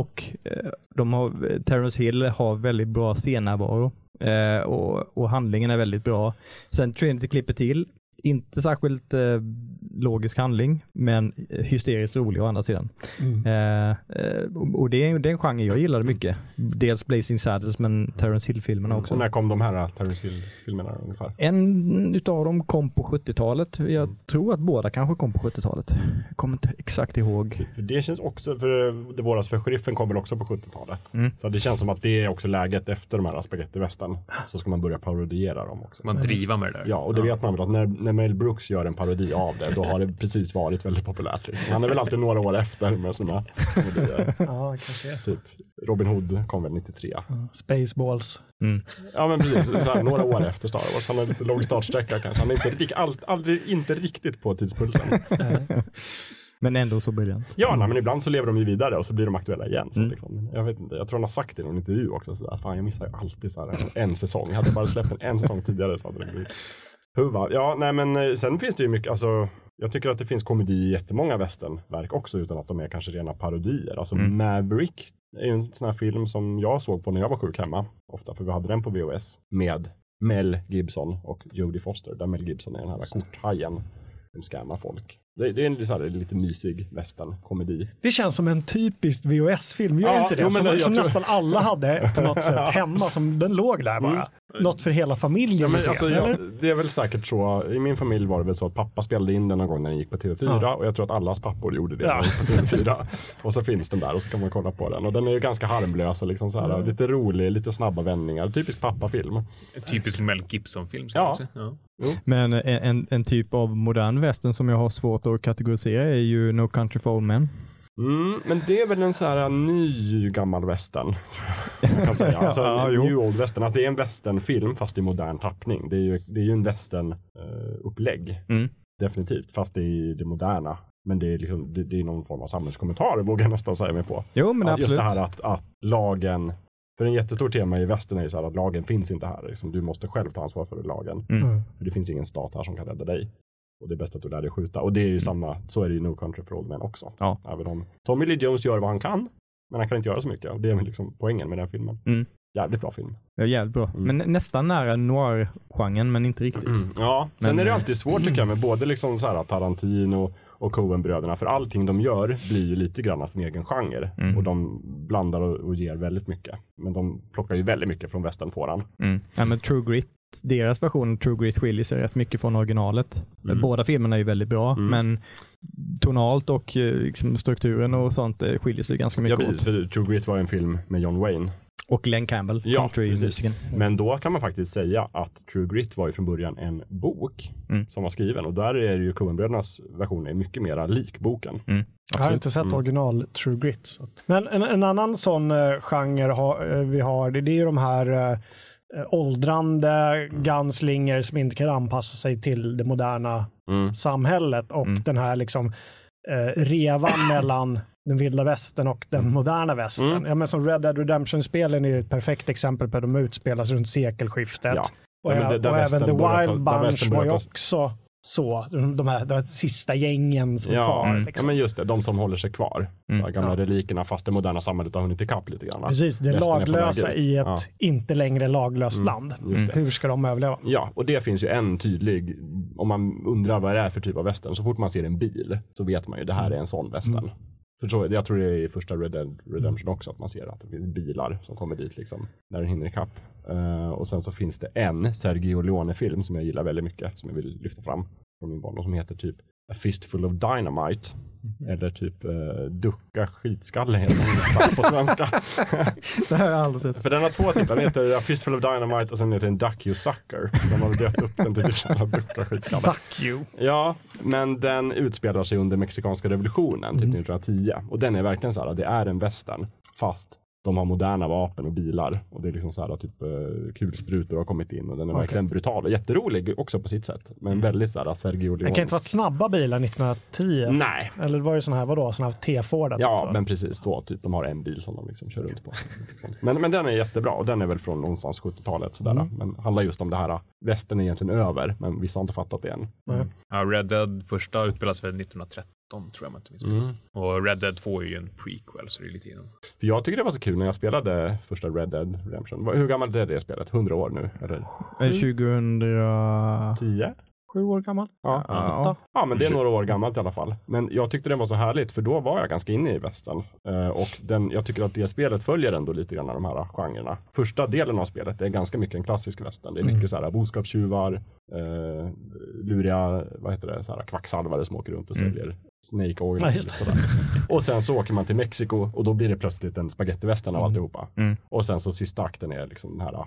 och eh, de har, Terrence Hill har väldigt bra scennärvaro eh, och, och handlingen är väldigt bra. Sen Trinity klipper till, inte särskilt eh, logisk handling, men hysteriskt rolig å andra sidan. Mm. Eh, eh, och det är, det är en genre jag gillade mycket. dels Blazing Saddles men Terence Hill-filmerna också. Och när kom de här Terence Hill-filmerna ungefär? En utav dem kom på 70-talet. Jag tror att båda kanske kom på 70-talet. Jag kommer inte exakt ihåg. För det känns också, för Det våras för sheriffen kom väl också på 70-talet. Mm. Så det känns som att det är också läget efter de här spagettivästen. Så ska man börja parodiera dem också. Man driva med det där. Ja, och det vet man väl att när, när Mel Brooks gör en parodi av det, då har det precis varit väldigt populärt. Liksom. Han är väl alltid några år efter med sina parodier. Ja, kanske. Typ Robin Hood kom väl 93. Spaceballs. Ja men precis, så här, några år efter Star Wars. Han har lite lång startsträcka kanske. Han är inte, riktigt- all, aldrig, inte riktigt på tidspulsen. Men ändå så briljant. Ja, nej, men ibland så lever de ju vidare och så blir de aktuella igen. Så Mm. liksom, jag, vet inte, jag tror han har sagt det i någon intervju också. Så där, Fan, jag missar ju alltid så här, en säsong. Hade jag bara släppt en, en säsong tidigare så hade det blivit huva. Ja, nej men eh, sen finns det ju mycket, alltså jag tycker att det finns komedi i jättemånga västernverk också utan att de är kanske rena parodier. Alltså Mm. Maverick är ju en sån här film som jag såg på när jag var sjuk hemma. Ofta, för vi hade den på VHS. Med Mel Gibson och Jodie Foster. Där Mel Gibson är den här korthajen som scammar folk. Det, det är en här, lite mysig västernkomedi. Det känns som en typisk VHS-film, gör Ja, inte det? jo, men som jag som tror- nästan alla hade på något sätt hemma, som den låg där bara. Något för hela familjen. Ja, men alltså, grann, ja, eller? det är väl säkert så. I min familj var det väl så att pappa spelade in den någon gång när den gick på TV4 Ja. och jag tror att allas pappor gjorde det Ja. när den gick på TV4. och så finns den där och så kan man kolla på den. Och den är ju ganska harmlös och liksom så här, lite rolig, lite snabba vändningar. Typisk pappafilm. Typisk Mel Gibson-film. Ja. Men en, en, typ av modern västern som jag har svårt att kategorisera är ju No Country for Old Men. Mm, men det är väl en så här ny gammal västern. kan säga. Alltså, Ja, en jo. new old västern. Alltså, det är en västernfilm fast i modern tappning. Det är ju, det är ju en västern uh, upplägg. Mm. Definitivt, fast i det moderna. Men det är, liksom, det, det är någon form av samhällskommentar vågar jag nästan säga mig på. Jo, men Ja, absolut. Just det här att, att lagen, för en jättestor tema i västern är ju så här att lagen finns inte här. Liksom, du måste själv ta ansvar för lagen. Mm. För det finns ingen stat här som kan rädda dig. Och det är bäst att du lär dig skjuta. Och det är ju samma, så är det i No Country for Old Men också. Ja. Även om Tommy Lee Jones gör vad han kan, men han kan inte göra så mycket. Och det är väl liksom poängen med den filmen. Mm. Jävligt bra film. Ja, jävligt bra. Mm. Men nästan nära noir-genren, men inte riktigt. Ja, sen Men, är det eh, alltid svårt tycker jag med både liksom så här Tarantino och Coen-bröderna. För allting de gör blir ju lite grann sin egen genre. Mm. Och de blandar och, och ger väldigt mycket. Men de plockar ju väldigt mycket från västernfåran. Mm. Ja, men True Grit, deras version True Grit skiljer sig rätt mycket från originalet. Mm. Båda filmerna är ju väldigt bra, Mm. men tonalt och eh, liksom, strukturen och sånt eh, skiljer sig ganska Ja, mycket precis. åt. För True Grit var en film med John Wayne. Och Glenn Campbell, Ja, countrymusikern. Men då kan man faktiskt säga att True Grit var ju från början en bok Mm. som var skriven. Och där är ju Coen-brödernas version är mycket mera lik boken. Mm. Jag har inte sett Mm. original True Grit. Så. Men en, en annan sån uh, genre ha, eh, vi har, det, det är ju de här uh, åldrande gunslinger som inte kan anpassa sig till det moderna Mm. samhället och Mm. den här liksom eh, revan mellan den vilda västern och den moderna västern. Mm. Ja, men som Red Dead Redemption-spelen är ju ett perfekt exempel på att de utspelas runt sekelskiftet. Ja. Och, Ja, det- och även The Wild Bunch var ju också så. De, här, de här sista gängen som är Ja, kvar. mm. Liksom. ja, men just det. De som håller sig kvar. Mm. De gamla Ja. relikerna fast det moderna samhället har hunnit ikapp lite grann. Precis, det laglösa i ett Ja. inte längre laglöst Mm. land. Det. Hur ska de överleva? Ja, och det finns ju en tydlig, om man undrar vad det är för typ av västern, så fort man ser en bil så vet man ju det här är en sån västern. Mm. För så, jag tror det är i första Red Dead Redemption också, att man ser att det finns bilar som kommer dit liksom, när den hinner ikapp. Uh, och sen så finns det en Sergio Leone-film som jag gillar väldigt mycket, som jag vill lyfta fram från min barndom, som heter typ A Fistful of Dynamite. Mm. Eller typ uh, Ducka skitskalle heter den på svenska. Det här har jag aldrig sett. För den har två titlar, den heter A Fistful of Dynamite och sen heter den Duck You Sucker. De har döpt upp den till typ Ducka skitskalle. Fuck you. Ja, men den utspelar sig under mexikanska revolutionen, typ Mm. 1910. Och den är verkligen så här, det är en västern, fast de har moderna vapen och bilar. Och det är liksom så här, typ uh, kulsprutor har kommit in och den är Okej. verkligen brutal och jätterolig också på sitt sätt. Men väldigt så här Sergio Det kan inte vara snabba bilar 1910. Nej, Eller var det sådana här, vadå, sådana här T-Ford? typ, Ja, va? men precis så. Typ, de har en bil som de liksom kör runt på. Liksom. Men, men den är jättebra och den är väl från någonstans 70-talet. Sådär. Mm. Men handlar just om det här, västern är egentligen över, men vissa har inte fattat det än. Nej. Ja, Red Dead första utspelas väl 1913 tror jag man inte minns. Mm. Och Red Dead 2 är ju en prequel så det är lite innan. För jag tycker det var så kul när jag spelade första Red Dead Redemption. Hur gammalt är det spelet? 100 år nu? Eller Eh, 2000... 10? Sju år gammal? Ja. Åtta? Ja, men det är några år gammalt i alla fall. Men jag tyckte det var så härligt för då var jag ganska inne i västern. Eh, och den, jag tycker att det spelet följer ändå lite grann de här genrerna. Första delen av spelet är ganska mycket en klassisk västern. Det är mycket så här boskapstjuvar, eh, luriga, vad heter det, så här kvacksalvare som åker runt och säljer Snake Oil. Ja, och, sådär. och sen så åker man till Mexiko och då blir det plötsligt en spagettivästern av alltihopa. Mm. Och sen så sista akten är liksom den här eh,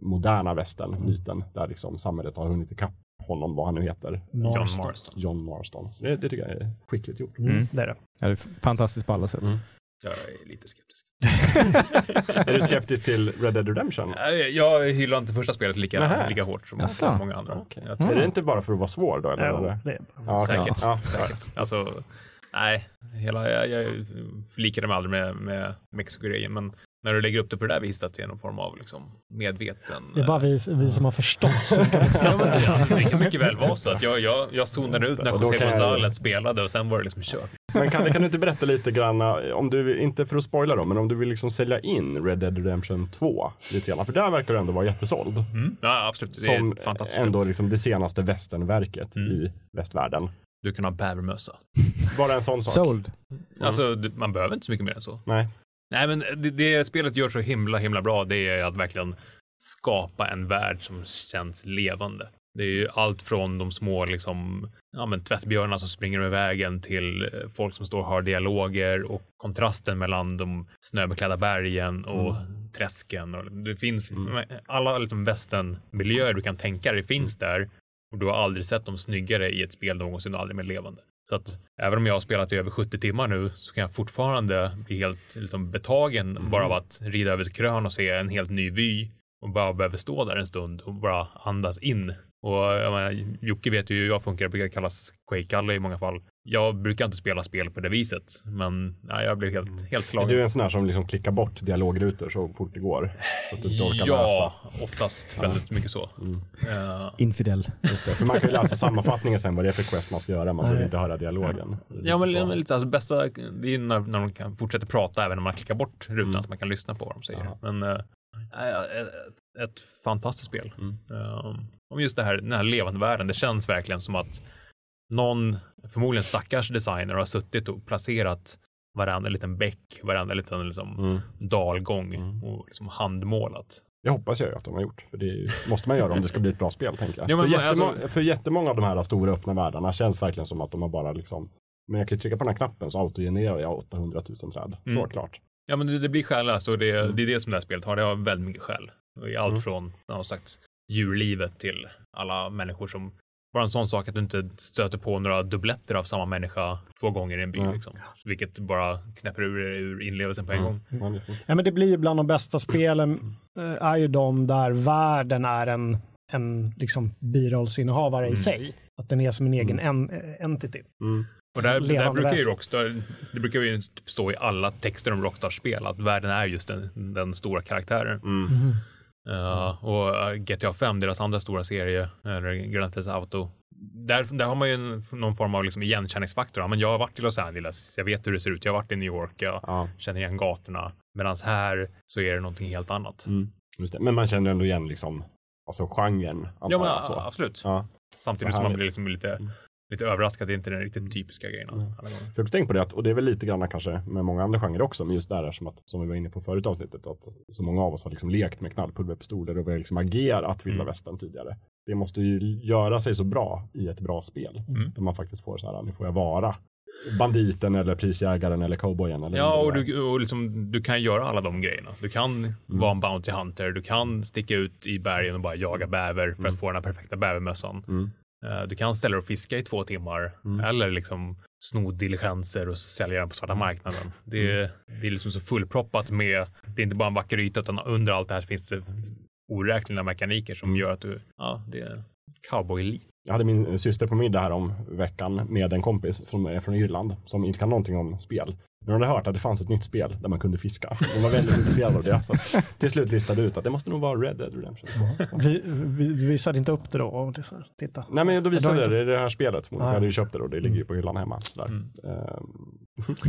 moderna västern, myten, där liksom samhället har hunnit ikapp honom, vad han nu heter. John Marston. Marston. John Marston. Så det, det tycker jag är skickligt gjort. Mm, Mm. Det är det. Ja, det är fantastiskt på alla sätt. Mm. Jag är lite skeptisk. är du skeptisk till Red Dead Redemption? Nej, Jag hyllar inte första spelet lika, Nähä. lika hårt som Jaså? många andra. Jag tror- Är det inte bara för att vara svår då? Eller? Jo, det är Ja, okej. Säkert. Ja, Säkert. Alltså, nej, hela, jag, jag förlikade mig aldrig med, med Mexiko-grejen, men när du lägger upp det på det där viset att det är någon form av liksom, medveten... Det är bara vi, vi som har förstått som kan Ja, uppskatta det. alltså, det kan mycket väl vara så att jag, jag, jag zonade ut när José jag- González spelade och sen var det liksom kört. Men kan, kan du inte berätta lite grann, eh, om du, inte för att spoila då, men om du vill liksom sälja in Red Dead Redemption 2 lite grann, för där verkar du ändå vara jättesåld. Mm. Ja, absolut. Det är Som ett fantastiskt ändå liksom det senaste västernverket Mm. i västvärlden. Du kan ha bävermössa. Bara en sån sak. Sold. Alltså, du, man behöver inte så mycket mer än så. Nej. Nej, men det, det spelet gör så himla, himla bra, det är att verkligen skapa en värld som känns levande. Det är ju allt från de små liksom, ja, men tvättbjörnarna som springer över vägen till eh, folk som står och har dialoger och kontrasten mellan de snöbeklädda bergen och träsken. Och det finns alla liksom västernmiljöer du kan tänka dig finns där och du har aldrig sett dem snyggare i ett spel någonsin och aldrig mer levande. Så att även om jag har spelat i över 70 timmar nu så kan jag fortfarande bli helt liksom, betagen bara av att rida över ett krön och se en helt ny vy och bara behöver stå där en stund och bara andas in. Och jag menar, Jocke vet ju hur jag funkar, jag brukar kallas Quake-Kalle i många fall. Jag brukar inte spela spel på det viset, men nej, jag blev helt, helt Är slagen. du en sån här som liksom klickar bort dialogrutor så fort det går? Så att du inte orkar Ja, läsa? oftast väldigt mycket så. Eh, Infidel. Just det. För man kan ju läsa sammanfattningen sen vad det är för quest man ska göra, man behöver inte höra dialogen. Ja, men, Så. men lite alltså, bästa, det är ju när, när de kan fortsätta prata även om man klickar bort rutan Mm. så man kan lyssna på vad de säger. Ja. Men äh, äh, ett fantastiskt spel. Mm. Uh, om just det här, den här levande världen, det känns verkligen som att någon, förmodligen stackars designer, har suttit och placerat varenda liten bäck, varenda liten liksom, Mm. dalgång Mm. och liksom handmålat. Det hoppas jag att de har gjort. För det måste man göra om det ska bli ett bra spel, tänker jag. Ja, men för, jättemånga, alltså- för jättemånga av de här stora öppna världarna känns verkligen som att de har bara liksom men jag kan ju trycka på den här knappen så autogenererar jag 800 000 träd. Mm. Såklart. Ja, men det, det blir själ, alltså det, Mm. det är det som det här spelet har. Det har väldigt mycket själ. Och i Allt Mm. från, som sagt, djurlivet till alla människor som bara en sån sak att du inte stöter på några dubbletter av samma människa två gånger i en by. Mm. Liksom. Vilket bara knäpper ur, ur inlevelsen på en Mm. gång. Fint. Ja, men det blir ju bland de bästa spelen eh, är ju de där världen är en, en liksom birollsinnehavare Mm. i sig. Att den är som en egen en, eh, entity. Mm. Och där, där brukar ju. Rockstar, det brukar ju stå i alla texter om Rockstars spel att världen är just den, den stora karaktären. Uh, och uh, GTA 5, deras andra stora serie, eller Grand Theft Auto, där, där har man ju en, någon form av liksom igenkänningsfaktor. Ja, men jag har varit i Los Angeles, jag vet hur det ser ut, jag har varit i New York, jag Ja, känner igen gatorna. Medan här så är det någonting helt annat. mm. Men man känner ändå igen liksom, alltså genren. Ja, men så. absolut. Ja. Samtidigt som man blir liksom lite, Mm. Lite överraskad, det är inte den riktigt typiska grejen Mm. alla gånger. För jag har tänkt på det, att, och det är väl lite grann kanske med många andra genrer också, men just där som, att, som vi var inne på förut avsnittet, att så många av oss har liksom lekt med knallpulverpistoler och vi har liksom agerat vilda Mm. västern tidigare. Det måste ju göra sig så bra i ett bra spel. Mm. Där man faktiskt får så här, nu får jag vara banditen eller prisjägaren eller cowboyen. Eller Ja, och, du, och liksom, du kan göra alla de grejerna. Du kan vara en Bounty Hunter, du kan sticka ut i bergen och bara jaga bäver för Mm. att få den här perfekta bävermössan. Mm. Eh, Du kan ställa dig och fiska i två timmar Mm. eller liksom sno diligenser och sälja den på svarta marknaden. Det är, det är liksom så fullproppat med, det är inte bara en vacker yta utan under allt det här finns det oräkneliga mekaniker som gör att du, ja, det är cowboyliv. Jag hade min syster på middag här om veckan med en kompis som är från Irland som inte kan någonting om spel. Men hon hade hört att det fanns ett nytt spel där man kunde fiska. Hon var väldigt intresserad av det. Så till slut listade ut att det måste nog vara Red Dead Redemption 2. Vi, vi, du visade inte upp det då? Och det, så här, titta. Nej men då visade Jag det, det är det här spelet. För jag Ja. hade ju köpt det och det ligger ju på hyllan hemma. Sådär. Mm. Ehm,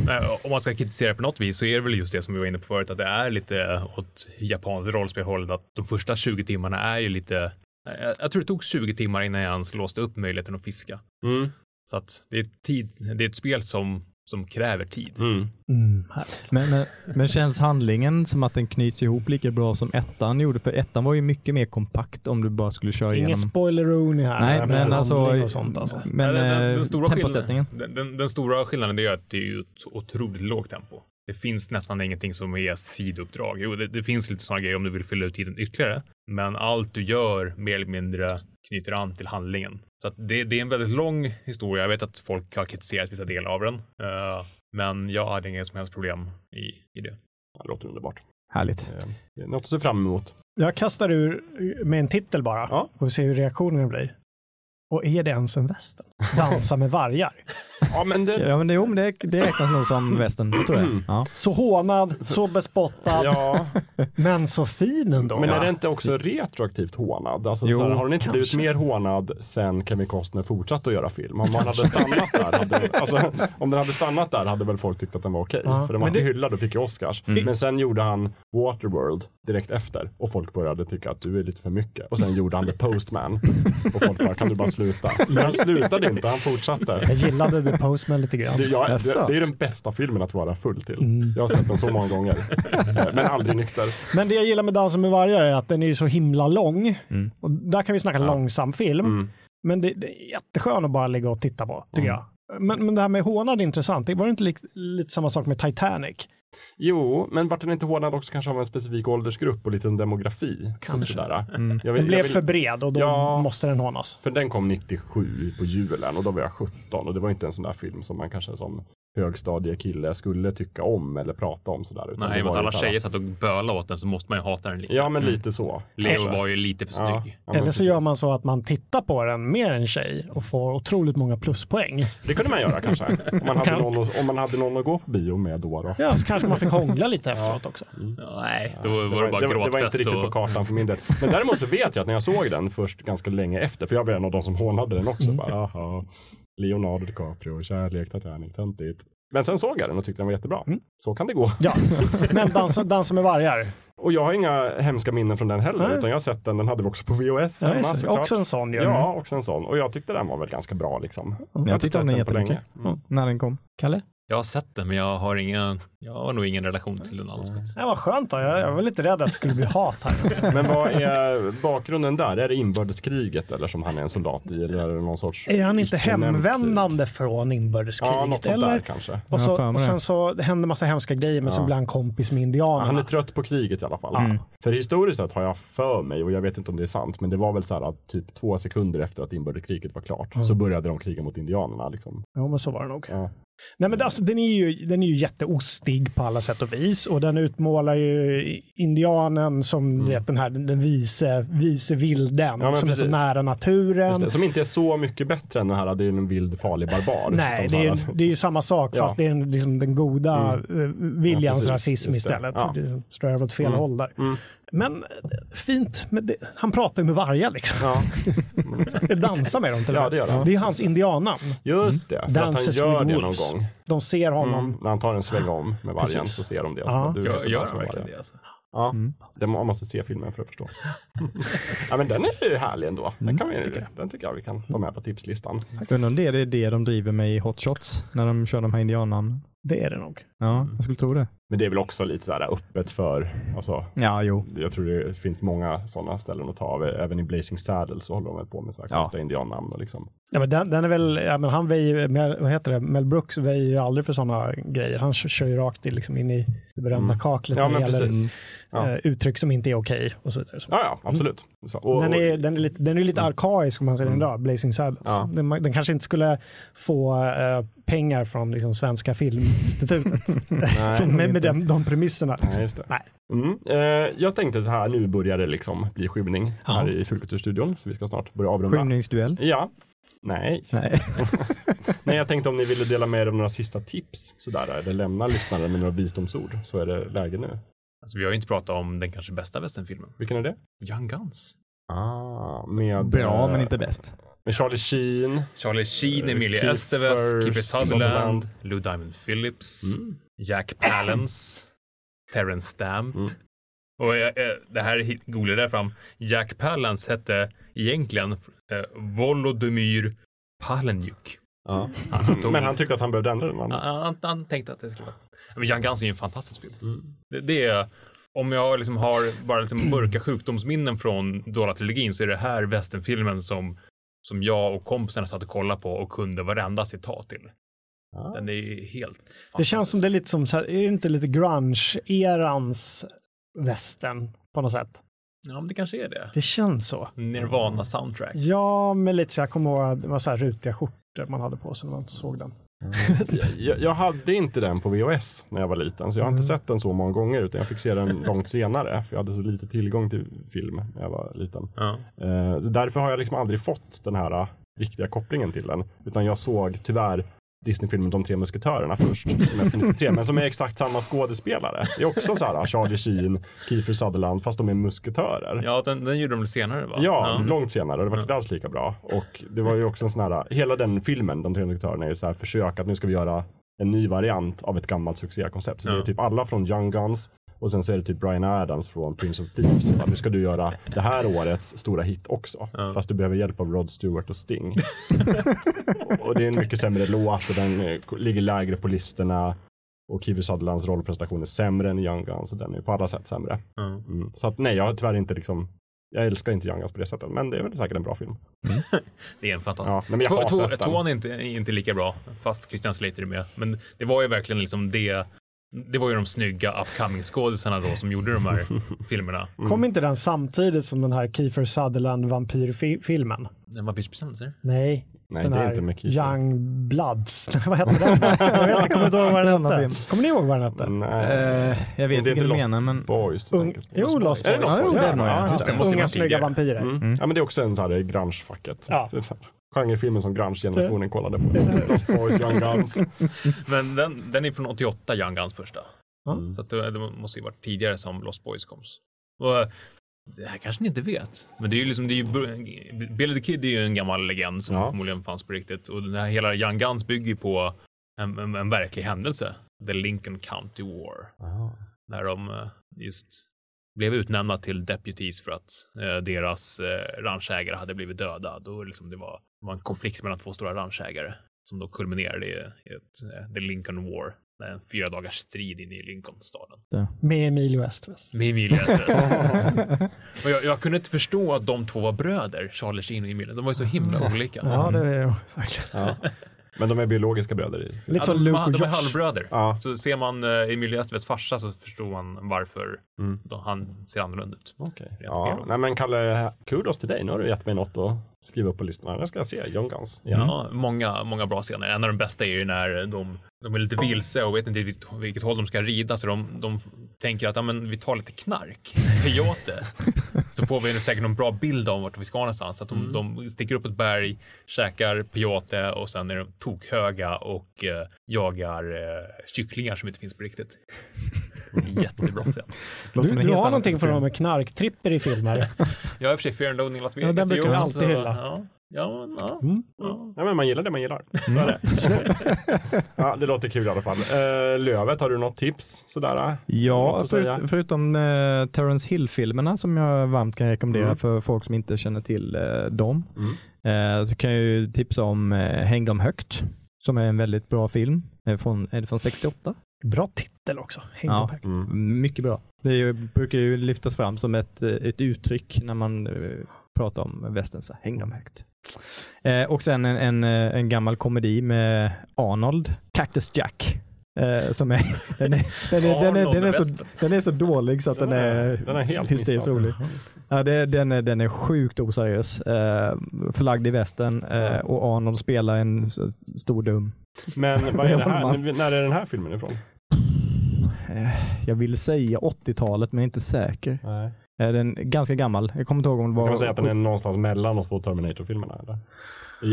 Men om man ska kritisera på något vis så är det väl just det som vi var inne på förut, att det är lite åt japanskt rollspelhållet, att de första 20 timmarna är ju lite Jag, jag tror det tog 20 timmar innan jag ens låste upp möjligheten att fiska. Mm. Så att det är, tid, det är ett spel som, som kräver tid. Mm. Mm. Men, men, men känns handlingen som att den knyts ihop lika bra som ettan gjorde? För ettan var ju mycket mer kompakt om du bara skulle köra Ingen igenom. spoileroni här. Nej, men alltså- sånt, alltså. Men den, den, den, stora temposättningen? skillnaden, den, den, den stora skillnaden är att det är ett otroligt lågt tempo. Det finns nästan ingenting som är sidouppdrag. Jo, det, det finns lite sådana grejer om du vill fylla ut tiden ytterligare. Men allt du gör mer eller mindre knyter an till handlingen. Så att det, det är en väldigt lång historia. Jag vet att folk har kritiserat vissa delar av den. Eh, men jag hade inga som helst problem i, i det. Det låter underbart. Härligt. Det är något att se fram emot. Jag kastar ur med en titel bara Ja. och ser hur reaktionen blir. Och är det ens en western? Dansa med vargar. Ja, men det, Ja, men det, jo, men det, det räknas nog som västern, tror jag. Mm. Ja. Så hånad, så bespottad, ja, men så fin ändå. men är det inte också retroaktivt hånad? Alltså, Jo, så här, har den inte kanske. blivit mer hånad sen Kevin Costner fortsatte att göra film? Om man hade stannat där, hade, alltså, om den hade stannat där hade väl folk tyckt att den var okej. Ja, För den var men inte det- hyllad och fick ju Oscars. Men sen gjorde han Waterworld direkt efter och folk började tycka att du är lite för mycket. Och sen gjorde han The Postman och folk bara, kan du bara sluta? Men han slutade inte, han fortsatte. Jag gillade The Postman lite grann. Det, jag, det, det är den bästa filmen att vara full till. Mm. Jag har sett den så många gånger. Eh, Men aldrig nykter. Men det jag gillar med Dansen med vargar är att den är ju så himla lång. Mm. Och där kan vi snacka långsam film. Mm. Men det, det är jätteskön att bara ligga och titta på, tycker Mm. jag. Men, men det här med hånad är intressant. Det var inte lik, lite samma sak med Titanic? Jo, men vart den inte hårdad också kanske av en specifik åldersgrupp och liten demografi? Kanske. Sådär. Mm. Jag vill, Den blev jag vill, för bred och då Ja. måste den hånas. för den kom 97 på julen och då var jag 17 och det var inte en sån där film som man kanske som högstadiekille skulle tycka om eller prata om sådär. utan Nej, men var alla såhär- tjejer satt och bölade åt den så måste man ju hata den lite. Ja, men lite så. Leo kanske. var ju lite för snygg. ja, Eller så precis. gör man så att man tittar på den med en tjej och får otroligt många pluspoäng. Det kunde man göra kanske. Om man hade, någon, att- om man hade någon att gå på bio med då. då. Ja, så kanske man fick hångla lite efteråt också. Ja, nej, då Det var det bara det, var- det var inte gråtfest riktigt på och... kartan för min del. Men däremot så vet jag att när jag såg den först ganska länge efter, för jag var en av de som hånade den också. Bara, aha, Leonardo DiCaprio, kärlek, Titanic, töntigt. Men sen såg jag den och tyckte den var jättebra. Så kan det gå. Ja, men dansa, dansa med vargar. Och jag har inga hemska minnen från den heller, Nej. utan jag har sett den, den hade vi också på VHS Ja, hemma såklart. också en sån ju. Ja, också en sån. Och jag tyckte den var väl ganska bra liksom. har Jag inte tyckte om den jättemycket. Mm. När den kom. Kalle? Jag har sett den, men jag har ingen... Jag har nog ingen relation till den alls faktiskt. Det var skönt då. Jag, jag var lite rädd att det skulle bli hat här. Men vad är bakgrunden där? Är det inbördeskriget eller som han är en soldat i? Eller är det någon sorts Är han inte hemvändande från krig? inbördeskriget? Ja, något sånt eller? där kanske. Och, så, och sen så det hände massa hemska grejer, men så Ja. blev han kompis med Ja, indianerna. han är trött på kriget i alla fall. Mm. För historiskt sett har jag för mig, och jag vet inte om det är sant, men det var väl så här att typ två sekunder efter att inbördeskriget var klart så började de kriga mot indianerna. Liksom. Jo, men så var det nog. Ja. Nej, men alltså, den är ju, den är ju jätteostig på alla sätt och vis och den utmålar ju indianen som du vet, den här den vice, vice vilden men som är så precis. nära naturen. Det, som inte är så mycket bättre än den här, det är en vild farlig barbar. Nej, Utan det är, det är ju samma sak Ja. fast det är en- liksom den goda Mm. eh, viljans Ja, precis. rasism det. istället. Ja. Det står över åt fel Mm. håll där. Mm. Men eh, fint, men det, han pratar ju med vargar liksom. Ja, Dansa med dem till Ja, det gör han. Det är hans indiannamn. just det. För att han Dances gör det någon gång. De ser honom. Mm, när han tar en sväng om med vargen Precis. så ser de det. Ja. Du Gör, gör han verkligen det alltså? Ja, Mm. det, man måste se filmen för att förstå. ja, men den är ju härlig ändå. Den, kan vi, den tycker jag vi kan ta med på tipslistan. Undrar om det är det de driver med i Hot Shots när de kör de här indiannamnen. Det är det nog. Ja, jag skulle tro det. Men det är väl också lite så här öppet för, alltså, Ja, jo. jag tror det finns många sådana ställen att ta av. Även i Blazing Saddle så håller de väl på med så här Ja. konstiga indiannamn och liksom. Ja, men den, den är väl, ja, men han väjer, Mel, vad heter det, Mel Brooks väjer ju aldrig för sådana grejer. Han kör, ju rakt i, liksom in i det berömda Mm. kaklet Ja, men det gäller precis. Ja. eh, uttryck som inte är okej och så vidare. Så. Ja, ja, absolut. Så, Så och, den, och, är, den, är lite, den är lite arkaisk om man säger den idag, Blazing Saddles. Ja. Den, den kanske inte skulle få eh, pengar från liksom, Svenska Filminstitutet nej, med, med de, de premisserna. nej, just det. Nej. Mm. Eh, jag tänkte så här, nu börjar det liksom bli skymning här Ja. i Fulkulturstudion. Så vi ska snart börja avrunda. Skymningsduell. Ja. Nej. Nej. Nej, jag tänkte om ni ville dela med er av några sista tips sådär, eller lämna lyssnaren med några visdomsord så är det läge nu. Alltså, vi har ju inte pratat om den kanske bästa västernfilmen. Vilken är det? Young Guns. Ah, med, Bra, eh, men inte bäst. med Charlie Sheen. Charlie Sheen, Eh, Emilia Estevez, Kiefer Sutherland. Lou Diamond Phillips, Mm. Jack Palance, Terrence Stamp. Mm. Och jag, eh, det här googlade jag fram. Jack Palance hette egentligen eh, Volodymyr Palenjuk. Ja. Han tog- Men han tyckte att han behövde ändra den. Han, han, han tänkte att det skulle vara... Men Young Guns är ju en fantastisk film. Mm. Det, det är... Om jag liksom har bara liksom mörka sjukdomsminnen från Dollar-trilogin så är det här västernfilmen som, som jag och kompisarna satt och kollade på och kunde varenda citat till. Ja. Den är ju helt Det känns som det är lite som, så här, är det inte lite grunge-erans västern på något sätt? Ja, men det kanske är det. Det känns så. Nirvana soundtrack. Ja, men lite så jag kommer ihåg det var så här rutiga skjortor man hade på sig när man såg den. Jag, jag hade inte den på VHS när jag var liten, så jag har inte sett den så många gånger, utan jag fick se den långt senare, för jag hade så lite tillgång till film när jag var liten. Eh, så därför har jag liksom aldrig fått den här eh, riktiga kopplingen till den, utan jag såg tyvärr Disney-filmen De tre musketörerna först, som är från 93, men som är exakt samma skådespelare. Det är också så här Charlie Sheen, Kiefer Sutherland, fast de är musketörer. Ja, den, den gjorde de senare va? Ja, långt senare. Det var inte alls lika bra. Och det var ju också en sån här, hela den filmen, De tre musketörerna, är ju så här försök att nu ska vi göra en ny variant av ett gammalt succékoncept. Så det är Ja. typ alla från Young Guns och sen så är det typ Brian Adams från Prince of Thieves. Bara, Nu ska du göra det här årets stora hit också. Ja. Fast du behöver hjälp av Rod Stewart och Sting. och det är en mycket sämre låt och den eh, ligger lägre på listorna. Och Kiefer Sutherlands rollprestation är sämre än Young Guns så den är på alla sätt sämre. Ja. Mm. Så att nej, jag har tyvärr inte liksom jag älskar inte Young Guns på det sättet, men det är väl säkert en bra film. Det är en fantastisk. Ja, men jag har. Tvåan är inte, inte lika bra, fast Christian Slater är med. Men det var ju verkligen liksom det. Det var ju de snygga upcoming skådisarna då som gjorde de här filmerna. Kom inte den samtidigt som den här Kiefer Sutherland vampyrfilmen? Den var. Nej, Nej, den det är inte med Kiefer. Young Bloods. vad hette den? jag vet, jag kommer inte ihåg vad den Annan hette. film. Kommer ni ihåg vad den hette? Nej. Eh, jag vet är vilken du inte menar men Boys. du Ung, tänker på. jo, Lost Boys. Lost Boys? Ja, Ja, det är nog, ja, Unga snygga vampyrer. Mm. Ja, men det är också en sån här grunge-facket. Ja. Genrefilmen som grunge-generationen kollade på. Lost Boys, Young Guns. Men den, den är från 88, Young Guns första. Ja. Så att det, det måste ju varit tidigare som Lost Boys kom. Och det här kanske ni inte vet, men det är ju liksom, det är ju, Billy the Kid är ju en gammal legend som Ja. förmodligen fanns på riktigt. Och den här hela Young Guns bygger ju på en, en, en verklig händelse. The Lincoln County War. När de eh, just blev utnämnda till deputies för att eh, deras eh, ranchägare hade blivit döda. Då liksom det var, det var en konflikt mellan två stora ranchägare som då kulminerade i, i ett, eh, The Lincoln War. En fyra dagars strid inne i Lincolnstaden. Med Emilio Estevez. Med Emilio Estevez. och jag, jag kunde inte förstå att de två var bröder, Charlie Sheen och Emilio. De var ju så himla olika. Ja, det är det verkligen. Ja. Men de är biologiska bröder i. Lite som de, Luke och de är Josh. halvbröder. Ja. Så ser man uh, Emilio Estevez farsa så förstår man varför Mm. då han ser annorlunda ut. Okej. Rent Ja. Nej men Kalle, kudos till dig. Nu har du gett mig något att skriva upp på listorna. Jag ska se Young Guns. Ja, många, många bra scener. En av de bästa är ju när de, de är lite vilse och vet inte vilket, vilket håll de ska rida så de, de tänker att ja, men vi tar lite knark, peyote. så får vi säkert någon bra bild om vart vi ska någonstans. Så att de, de sticker upp ett berg, käkar peyote och sen är de tokhöga och eh, jagar eh, kycklingar som inte finns på riktigt. Jättebra scen. Du, du har någonting för dem med knarktripper i filmer. Jag har i och för sig Fear and Loathing Las Vegas. Ja, den brukar Jo, alltid hylla. Ja, ja, ja, Mm. ja. Ja, men man gillar det man gillar. Så är det. ja, det låter kul i alla fall. Uh, Lövet, har du något tips? Sådär? Ja, för, förutom eh, Terence Hill-filmerna som jag varmt kan rekommendera Mm. för folk som inte känner till eh, dem. Mm. Så kan jag ju tipsa om Häng dem högt, som är en väldigt bra film. Från, är det från 68? Bra titel också. Häng Ja. Mm. Mycket bra. Det ju, brukar ju lyftas fram som ett, ett uttryck när man eh, pratar om västern. Så Häng dem högt. Eh, och sen en, en, eh, en gammal komedi med Arnold, Cactus Jack. Eh, som är, den, är, den, är, den, är, Arnold den, är så, Western. den är så dålig så att den, Den är- den är helt hysteriskt rolig. Ja, det, den, är, den är sjukt oseriös. Eh, förlagd i västern eh, och Arnold spelar en stor dum. Men vad är det här? När är den här filmen ifrån? Eh, jag vill säga 80-talet men jag är inte säker. Nej. Den är ganska gammal. Jag kommer inte ihåg om det var... Kan man säga att den är någonstans mellan de två Terminator-filmerna? Eller?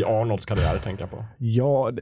I Arnolds karriär tänker jag på. Ja, det-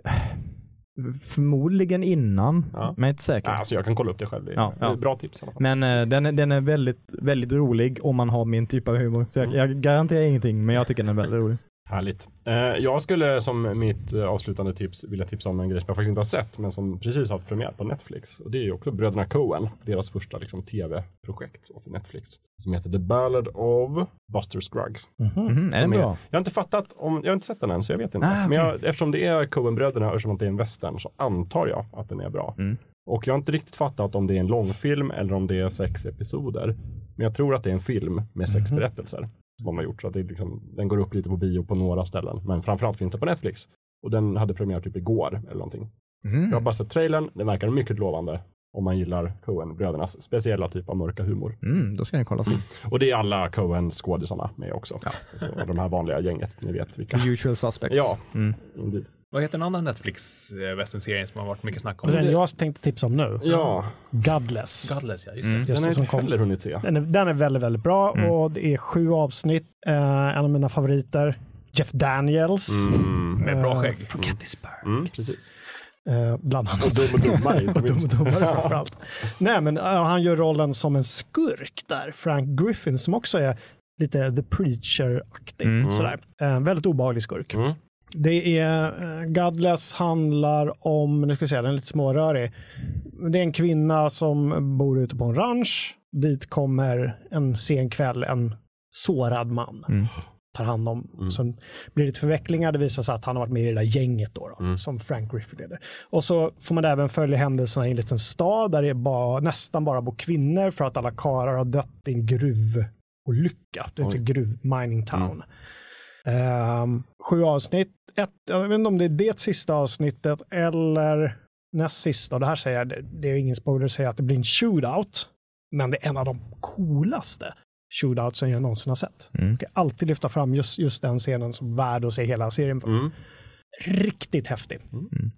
förmodligen innan, Ja. men jag är inte säker. Alltså jag kan kolla upp det själv. Det är, Ja, ja. bra tips. Men eh, den, är, den är väldigt, väldigt rolig om man har min typ av humor. Så jag, jag garanterar ingenting, men jag tycker den är väldigt rolig. Härligt. Eh, jag skulle som mitt eh, avslutande tips vilja tipsa om en grej som jag faktiskt inte har sett men som precis haft premiär på Netflix. Och det är ju också Bröderna Coen, deras första liksom, tv-projekt för Netflix. Som heter The Ballad of Buster Scruggs. Mhm, är den är- bra? Jag har inte fattat, om, jag har inte sett den än så jag vet inte. Ah, Men jag, eftersom det är Coen-bröderna och eftersom det är en western så antar jag att den är bra. Mm. Och jag har inte riktigt fattat om det är en långfilm eller om det är sex episoder. Men jag tror att det är en film med sex Mhm. berättelser. Som de har gjort. Så att det liksom, den går upp lite på bio på några ställen. Men framförallt finns det på Netflix. Och den hade premiär typ igår eller någonting. Mm. Jag har bara sett trailern. Den verkar mycket lovande. Om man gillar Coen-brödernas speciella typ av mörka humor. Mm, då ska den kollas in. Och det är alla Coen-skådisarna med också. Så de här vanliga gänget, ni vet vilka. The usual suspects. Ja. Mm. Indeed. Vad heter en annan Netflix eh, som har varit mycket snack om? Den jag tänkte tipsa om nu, Ja, Godless. Godless, ja. Just det. Mm. Just den har jag som inte kom. heller hunnit se. Den är, den är väldigt, väldigt bra Mm. och det är sju avsnitt. Eh, en av mina favoriter, Jeff Daniels. Mm. Med bra Eh, skägg. Från Gettysburg. Mm, precis. Eh, bland annat. Och dum och dummare inte Och dum och dummare framförallt. Nej, men uh, han gör rollen som en skurk där, Frank Griffin, som också är lite The Preacher-aktig. Mm. Sådär. Eh, väldigt obehaglig skurk. Mm. Det är, uh, Godless handlar om, nu ska vi se, den är lite smårörig. Det är en kvinna som bor ute på en ranch. Dit kommer en sen kväll en sårad man. Mm. Tar hand om. Mm. Sen blir det förvecklingar. Det visar sig att han har varit med i det där gänget då, då Mm. som Frank Griffin leder. Och så får man även följa händelserna i en liten stad där det är bara, nästan bara bor kvinnor för att alla karlar har dött i en gruvolycka. Det en gruv mining town. Ehm, sju avsnitt. Ett, jag vet inte om det är det sista avsnittet eller näst sista. Och det här säger jag, det, det är ingen spoiler att säga att det blir en shootout. Men det är en av de coolaste shootoutsen jag någonsin har sett. Mm. Jag kan alltid lyfta fram just, just den scenen som värd att se hela serien för. Mm. Riktigt häftig.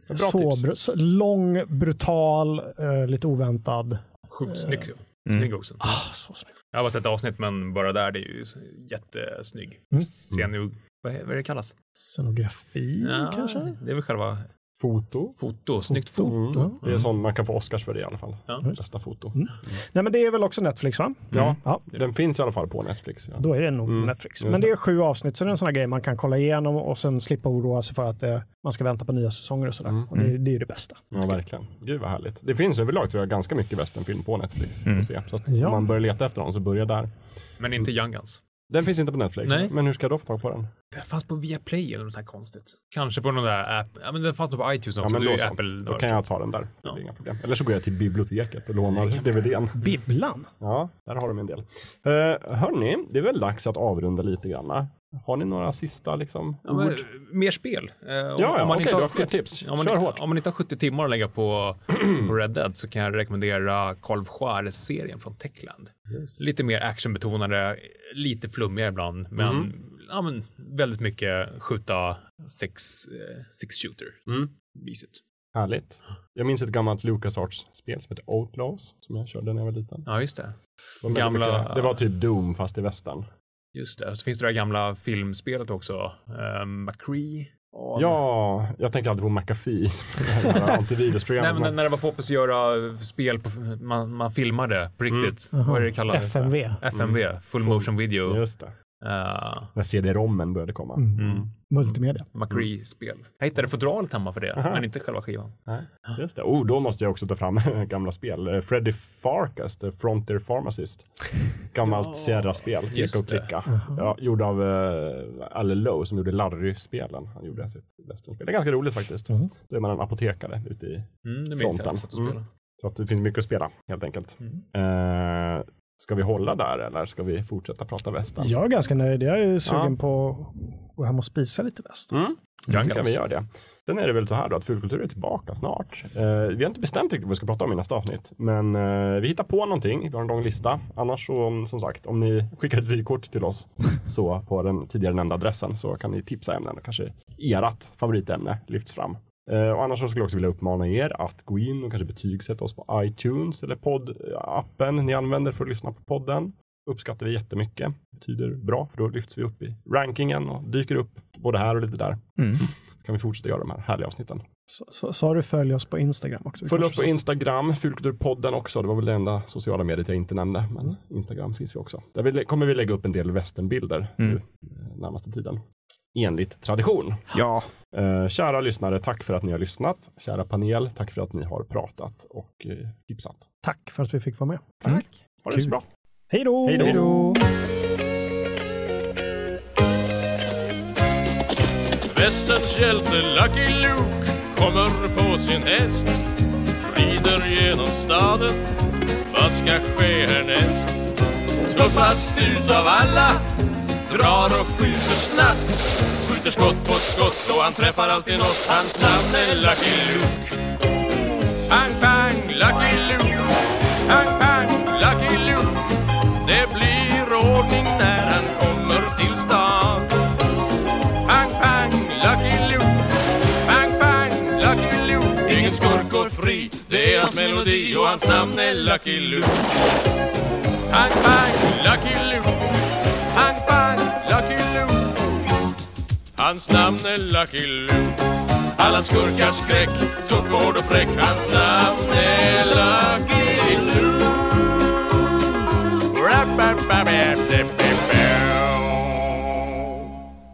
Bra Så, tips. br- så lång, brutal, eh, lite oväntad. Sjukt snygg. Mm. Snygg också. Ah, så snygg. Jag har bara sett avsnitt, men bara där, det är ju så jättesnygg. Mm. Scenu... Vad är vad är det kallas? Scenografi kanske? Det är väl själva Foto. foto. Snyggt foto. Mm. Ja. Det är sånt man kan få Oscars för det i alla fall. Ja. Bästa foto. Mm. Nej, men det är väl också Netflix va? Ja, Ja. den finns i alla fall på Netflix. Ja. Då är det nog Mm, Netflix. Men det. är sju avsnitt, så det är en sån här grej man kan kolla igenom och sen slippa oroa sig för att eh, man ska vänta på nya säsonger och sådär. Mm. Och det, det är ju det bästa. Ja, verkligen. Gud vad härligt. Det finns överlag tror jag ganska mycket westernfilm på Netflix. Mm. Att se. Så att Ja. om man börjar leta efter dem så börja där. Men inte Young Guns. Den finns inte på Netflix. Nej. Men hur ska jag då få tag på den? Den fanns på Viaplay eller något sånt här konstigt. Kanske på någon där app. Ja, men den fanns nog på iTunes också. Ja, men det då, så. Apple. då kan jag ta den där. Det Ja. är inga problem. Eller så går jag till biblioteket och lånar DVDn. Bibblan. Ja, där har de en del. Uh, hörni, det är väl dags att avrunda lite grann. Har ni några sista liksom, Ja, men, mer spel. Eh, om, Ja, ja, om man okej, inte du har har fler 70 tips. Om man, Kör hårt. om man inte har 70 timmar att lägga på, på Red Dead så kan jag rekommendera Carl Juarez-serien från Techland. Lite mer actionbetonade, lite flummiga ibland, men, Mm. ja, men väldigt mycket skjuta sex, eh, six shooter. Mm. Mysigt. Härligt. Jag minns ett gammalt LucasArts-spel som heter Outlaws, som jag körde när jag var liten. Ja, just det. Det var, Gamla- mycket, det var typ Doom fast i västern. Just det. Så finns det det där gamla filmspelet också. Uh, McCree. Ja, jag tänker alltid på McAfee. det här Nej, antivirusprogrammet. men när det var poppis att göra spel, på, man, man filmade på riktigt. Mm. Vad är det kallat? FMV. FMV, Full Motion Video. Just det. Uh, När CD-rommen började komma. Mm. Mm. Multimedia. McCree-spel. Jag hittade fodralet hemma för det, Aha. men inte själva skivan. Nej, just det. Oh, då måste jag också ta fram gamla spel. Eh, Freddy Farkas, The Frontier Pharmacist. Gammalt Ja, Sierra-spel. Just och klicka. Ja, gjord av uh, Alle Lowe som gjorde Larry-spelen. Han gjorde sitt westernspel. Det är ganska roligt faktiskt. Mhm. Då är man en apotekare ute i Mm, det minns jag. Fronten. Jag satt och Mm. Så att det finns mycket att spela helt enkelt. Mm. Eh, ska vi hålla där eller ska vi fortsätta prata västern? Jag är ganska nöjd. Jag är sugen Ja. på att gå hem och spisa lite väst. Mm. Jag tycker Guns. vi gör det. Sen är det väl så här då att Fulkultur är tillbaka snart. Eh, vi har inte bestämt riktigt vad vi ska prata om i nästa avsnitt. Men eh, vi hittar på någonting. Vi har en lång lista. Annars så, om- som sagt, om ni skickar ett vykort till oss så på den tidigare nämnda adressen så kan ni tipsa ämnen och kanske ert favoritämne lyfts fram. Eh, och annars så skulle jag också vilja uppmana er att gå in och kanske betygsätta oss på iTunes eller poddappen ni använder för att lyssna på podden. Uppskattar vi jättemycket. betyder bra för då lyfts vi upp i rankingen och dyker upp både här och lite där Mm. kan vi fortsätta göra de här härliga avsnitten. Har du följ oss på Instagram också. Följ oss på. Instagram, Fulkulturpodden också. Det var väl det enda sociala mediet jag inte nämnde. Men Instagram finns vi också. Där vi, kommer vi lägga upp en del västernbilder Mm. nu eh, närmaste tiden. Enligt tradition. Ja. Eh, kära lyssnare, tack för att ni har lyssnat. Kära panel, tack för att ni har pratat och eh, tipsat. Tack för att vi fick vara med. Tack. Ha det så bra. Hej då! Hej då. Hej då. Västerns hjälte Lucky Luke kommer på sin häst Rider genom staden Vad ska ske härnäst? Tuffast utav alla Drar och skjuter snabbt. Skjuter skott på skott och han träffar alltid nåt. Hans namn är Lucky Luke. Pang, pang, Lucky Luke. Pang, pang, Lucky Luke. Det blir ordning när han kommer till stan. Pang, pang, Lucky Luke. Pang, pang, Lucky Luke. Ingen skurk går fri. Det är hans melodi och hans namn är Lucky Luke. Pang, pang, Lucky Luke. Pang, pang, Hans namn är Lucky Luke. Alla skurkars skräck Tuff, hård och fräck. Hans namn är Lucky Luke.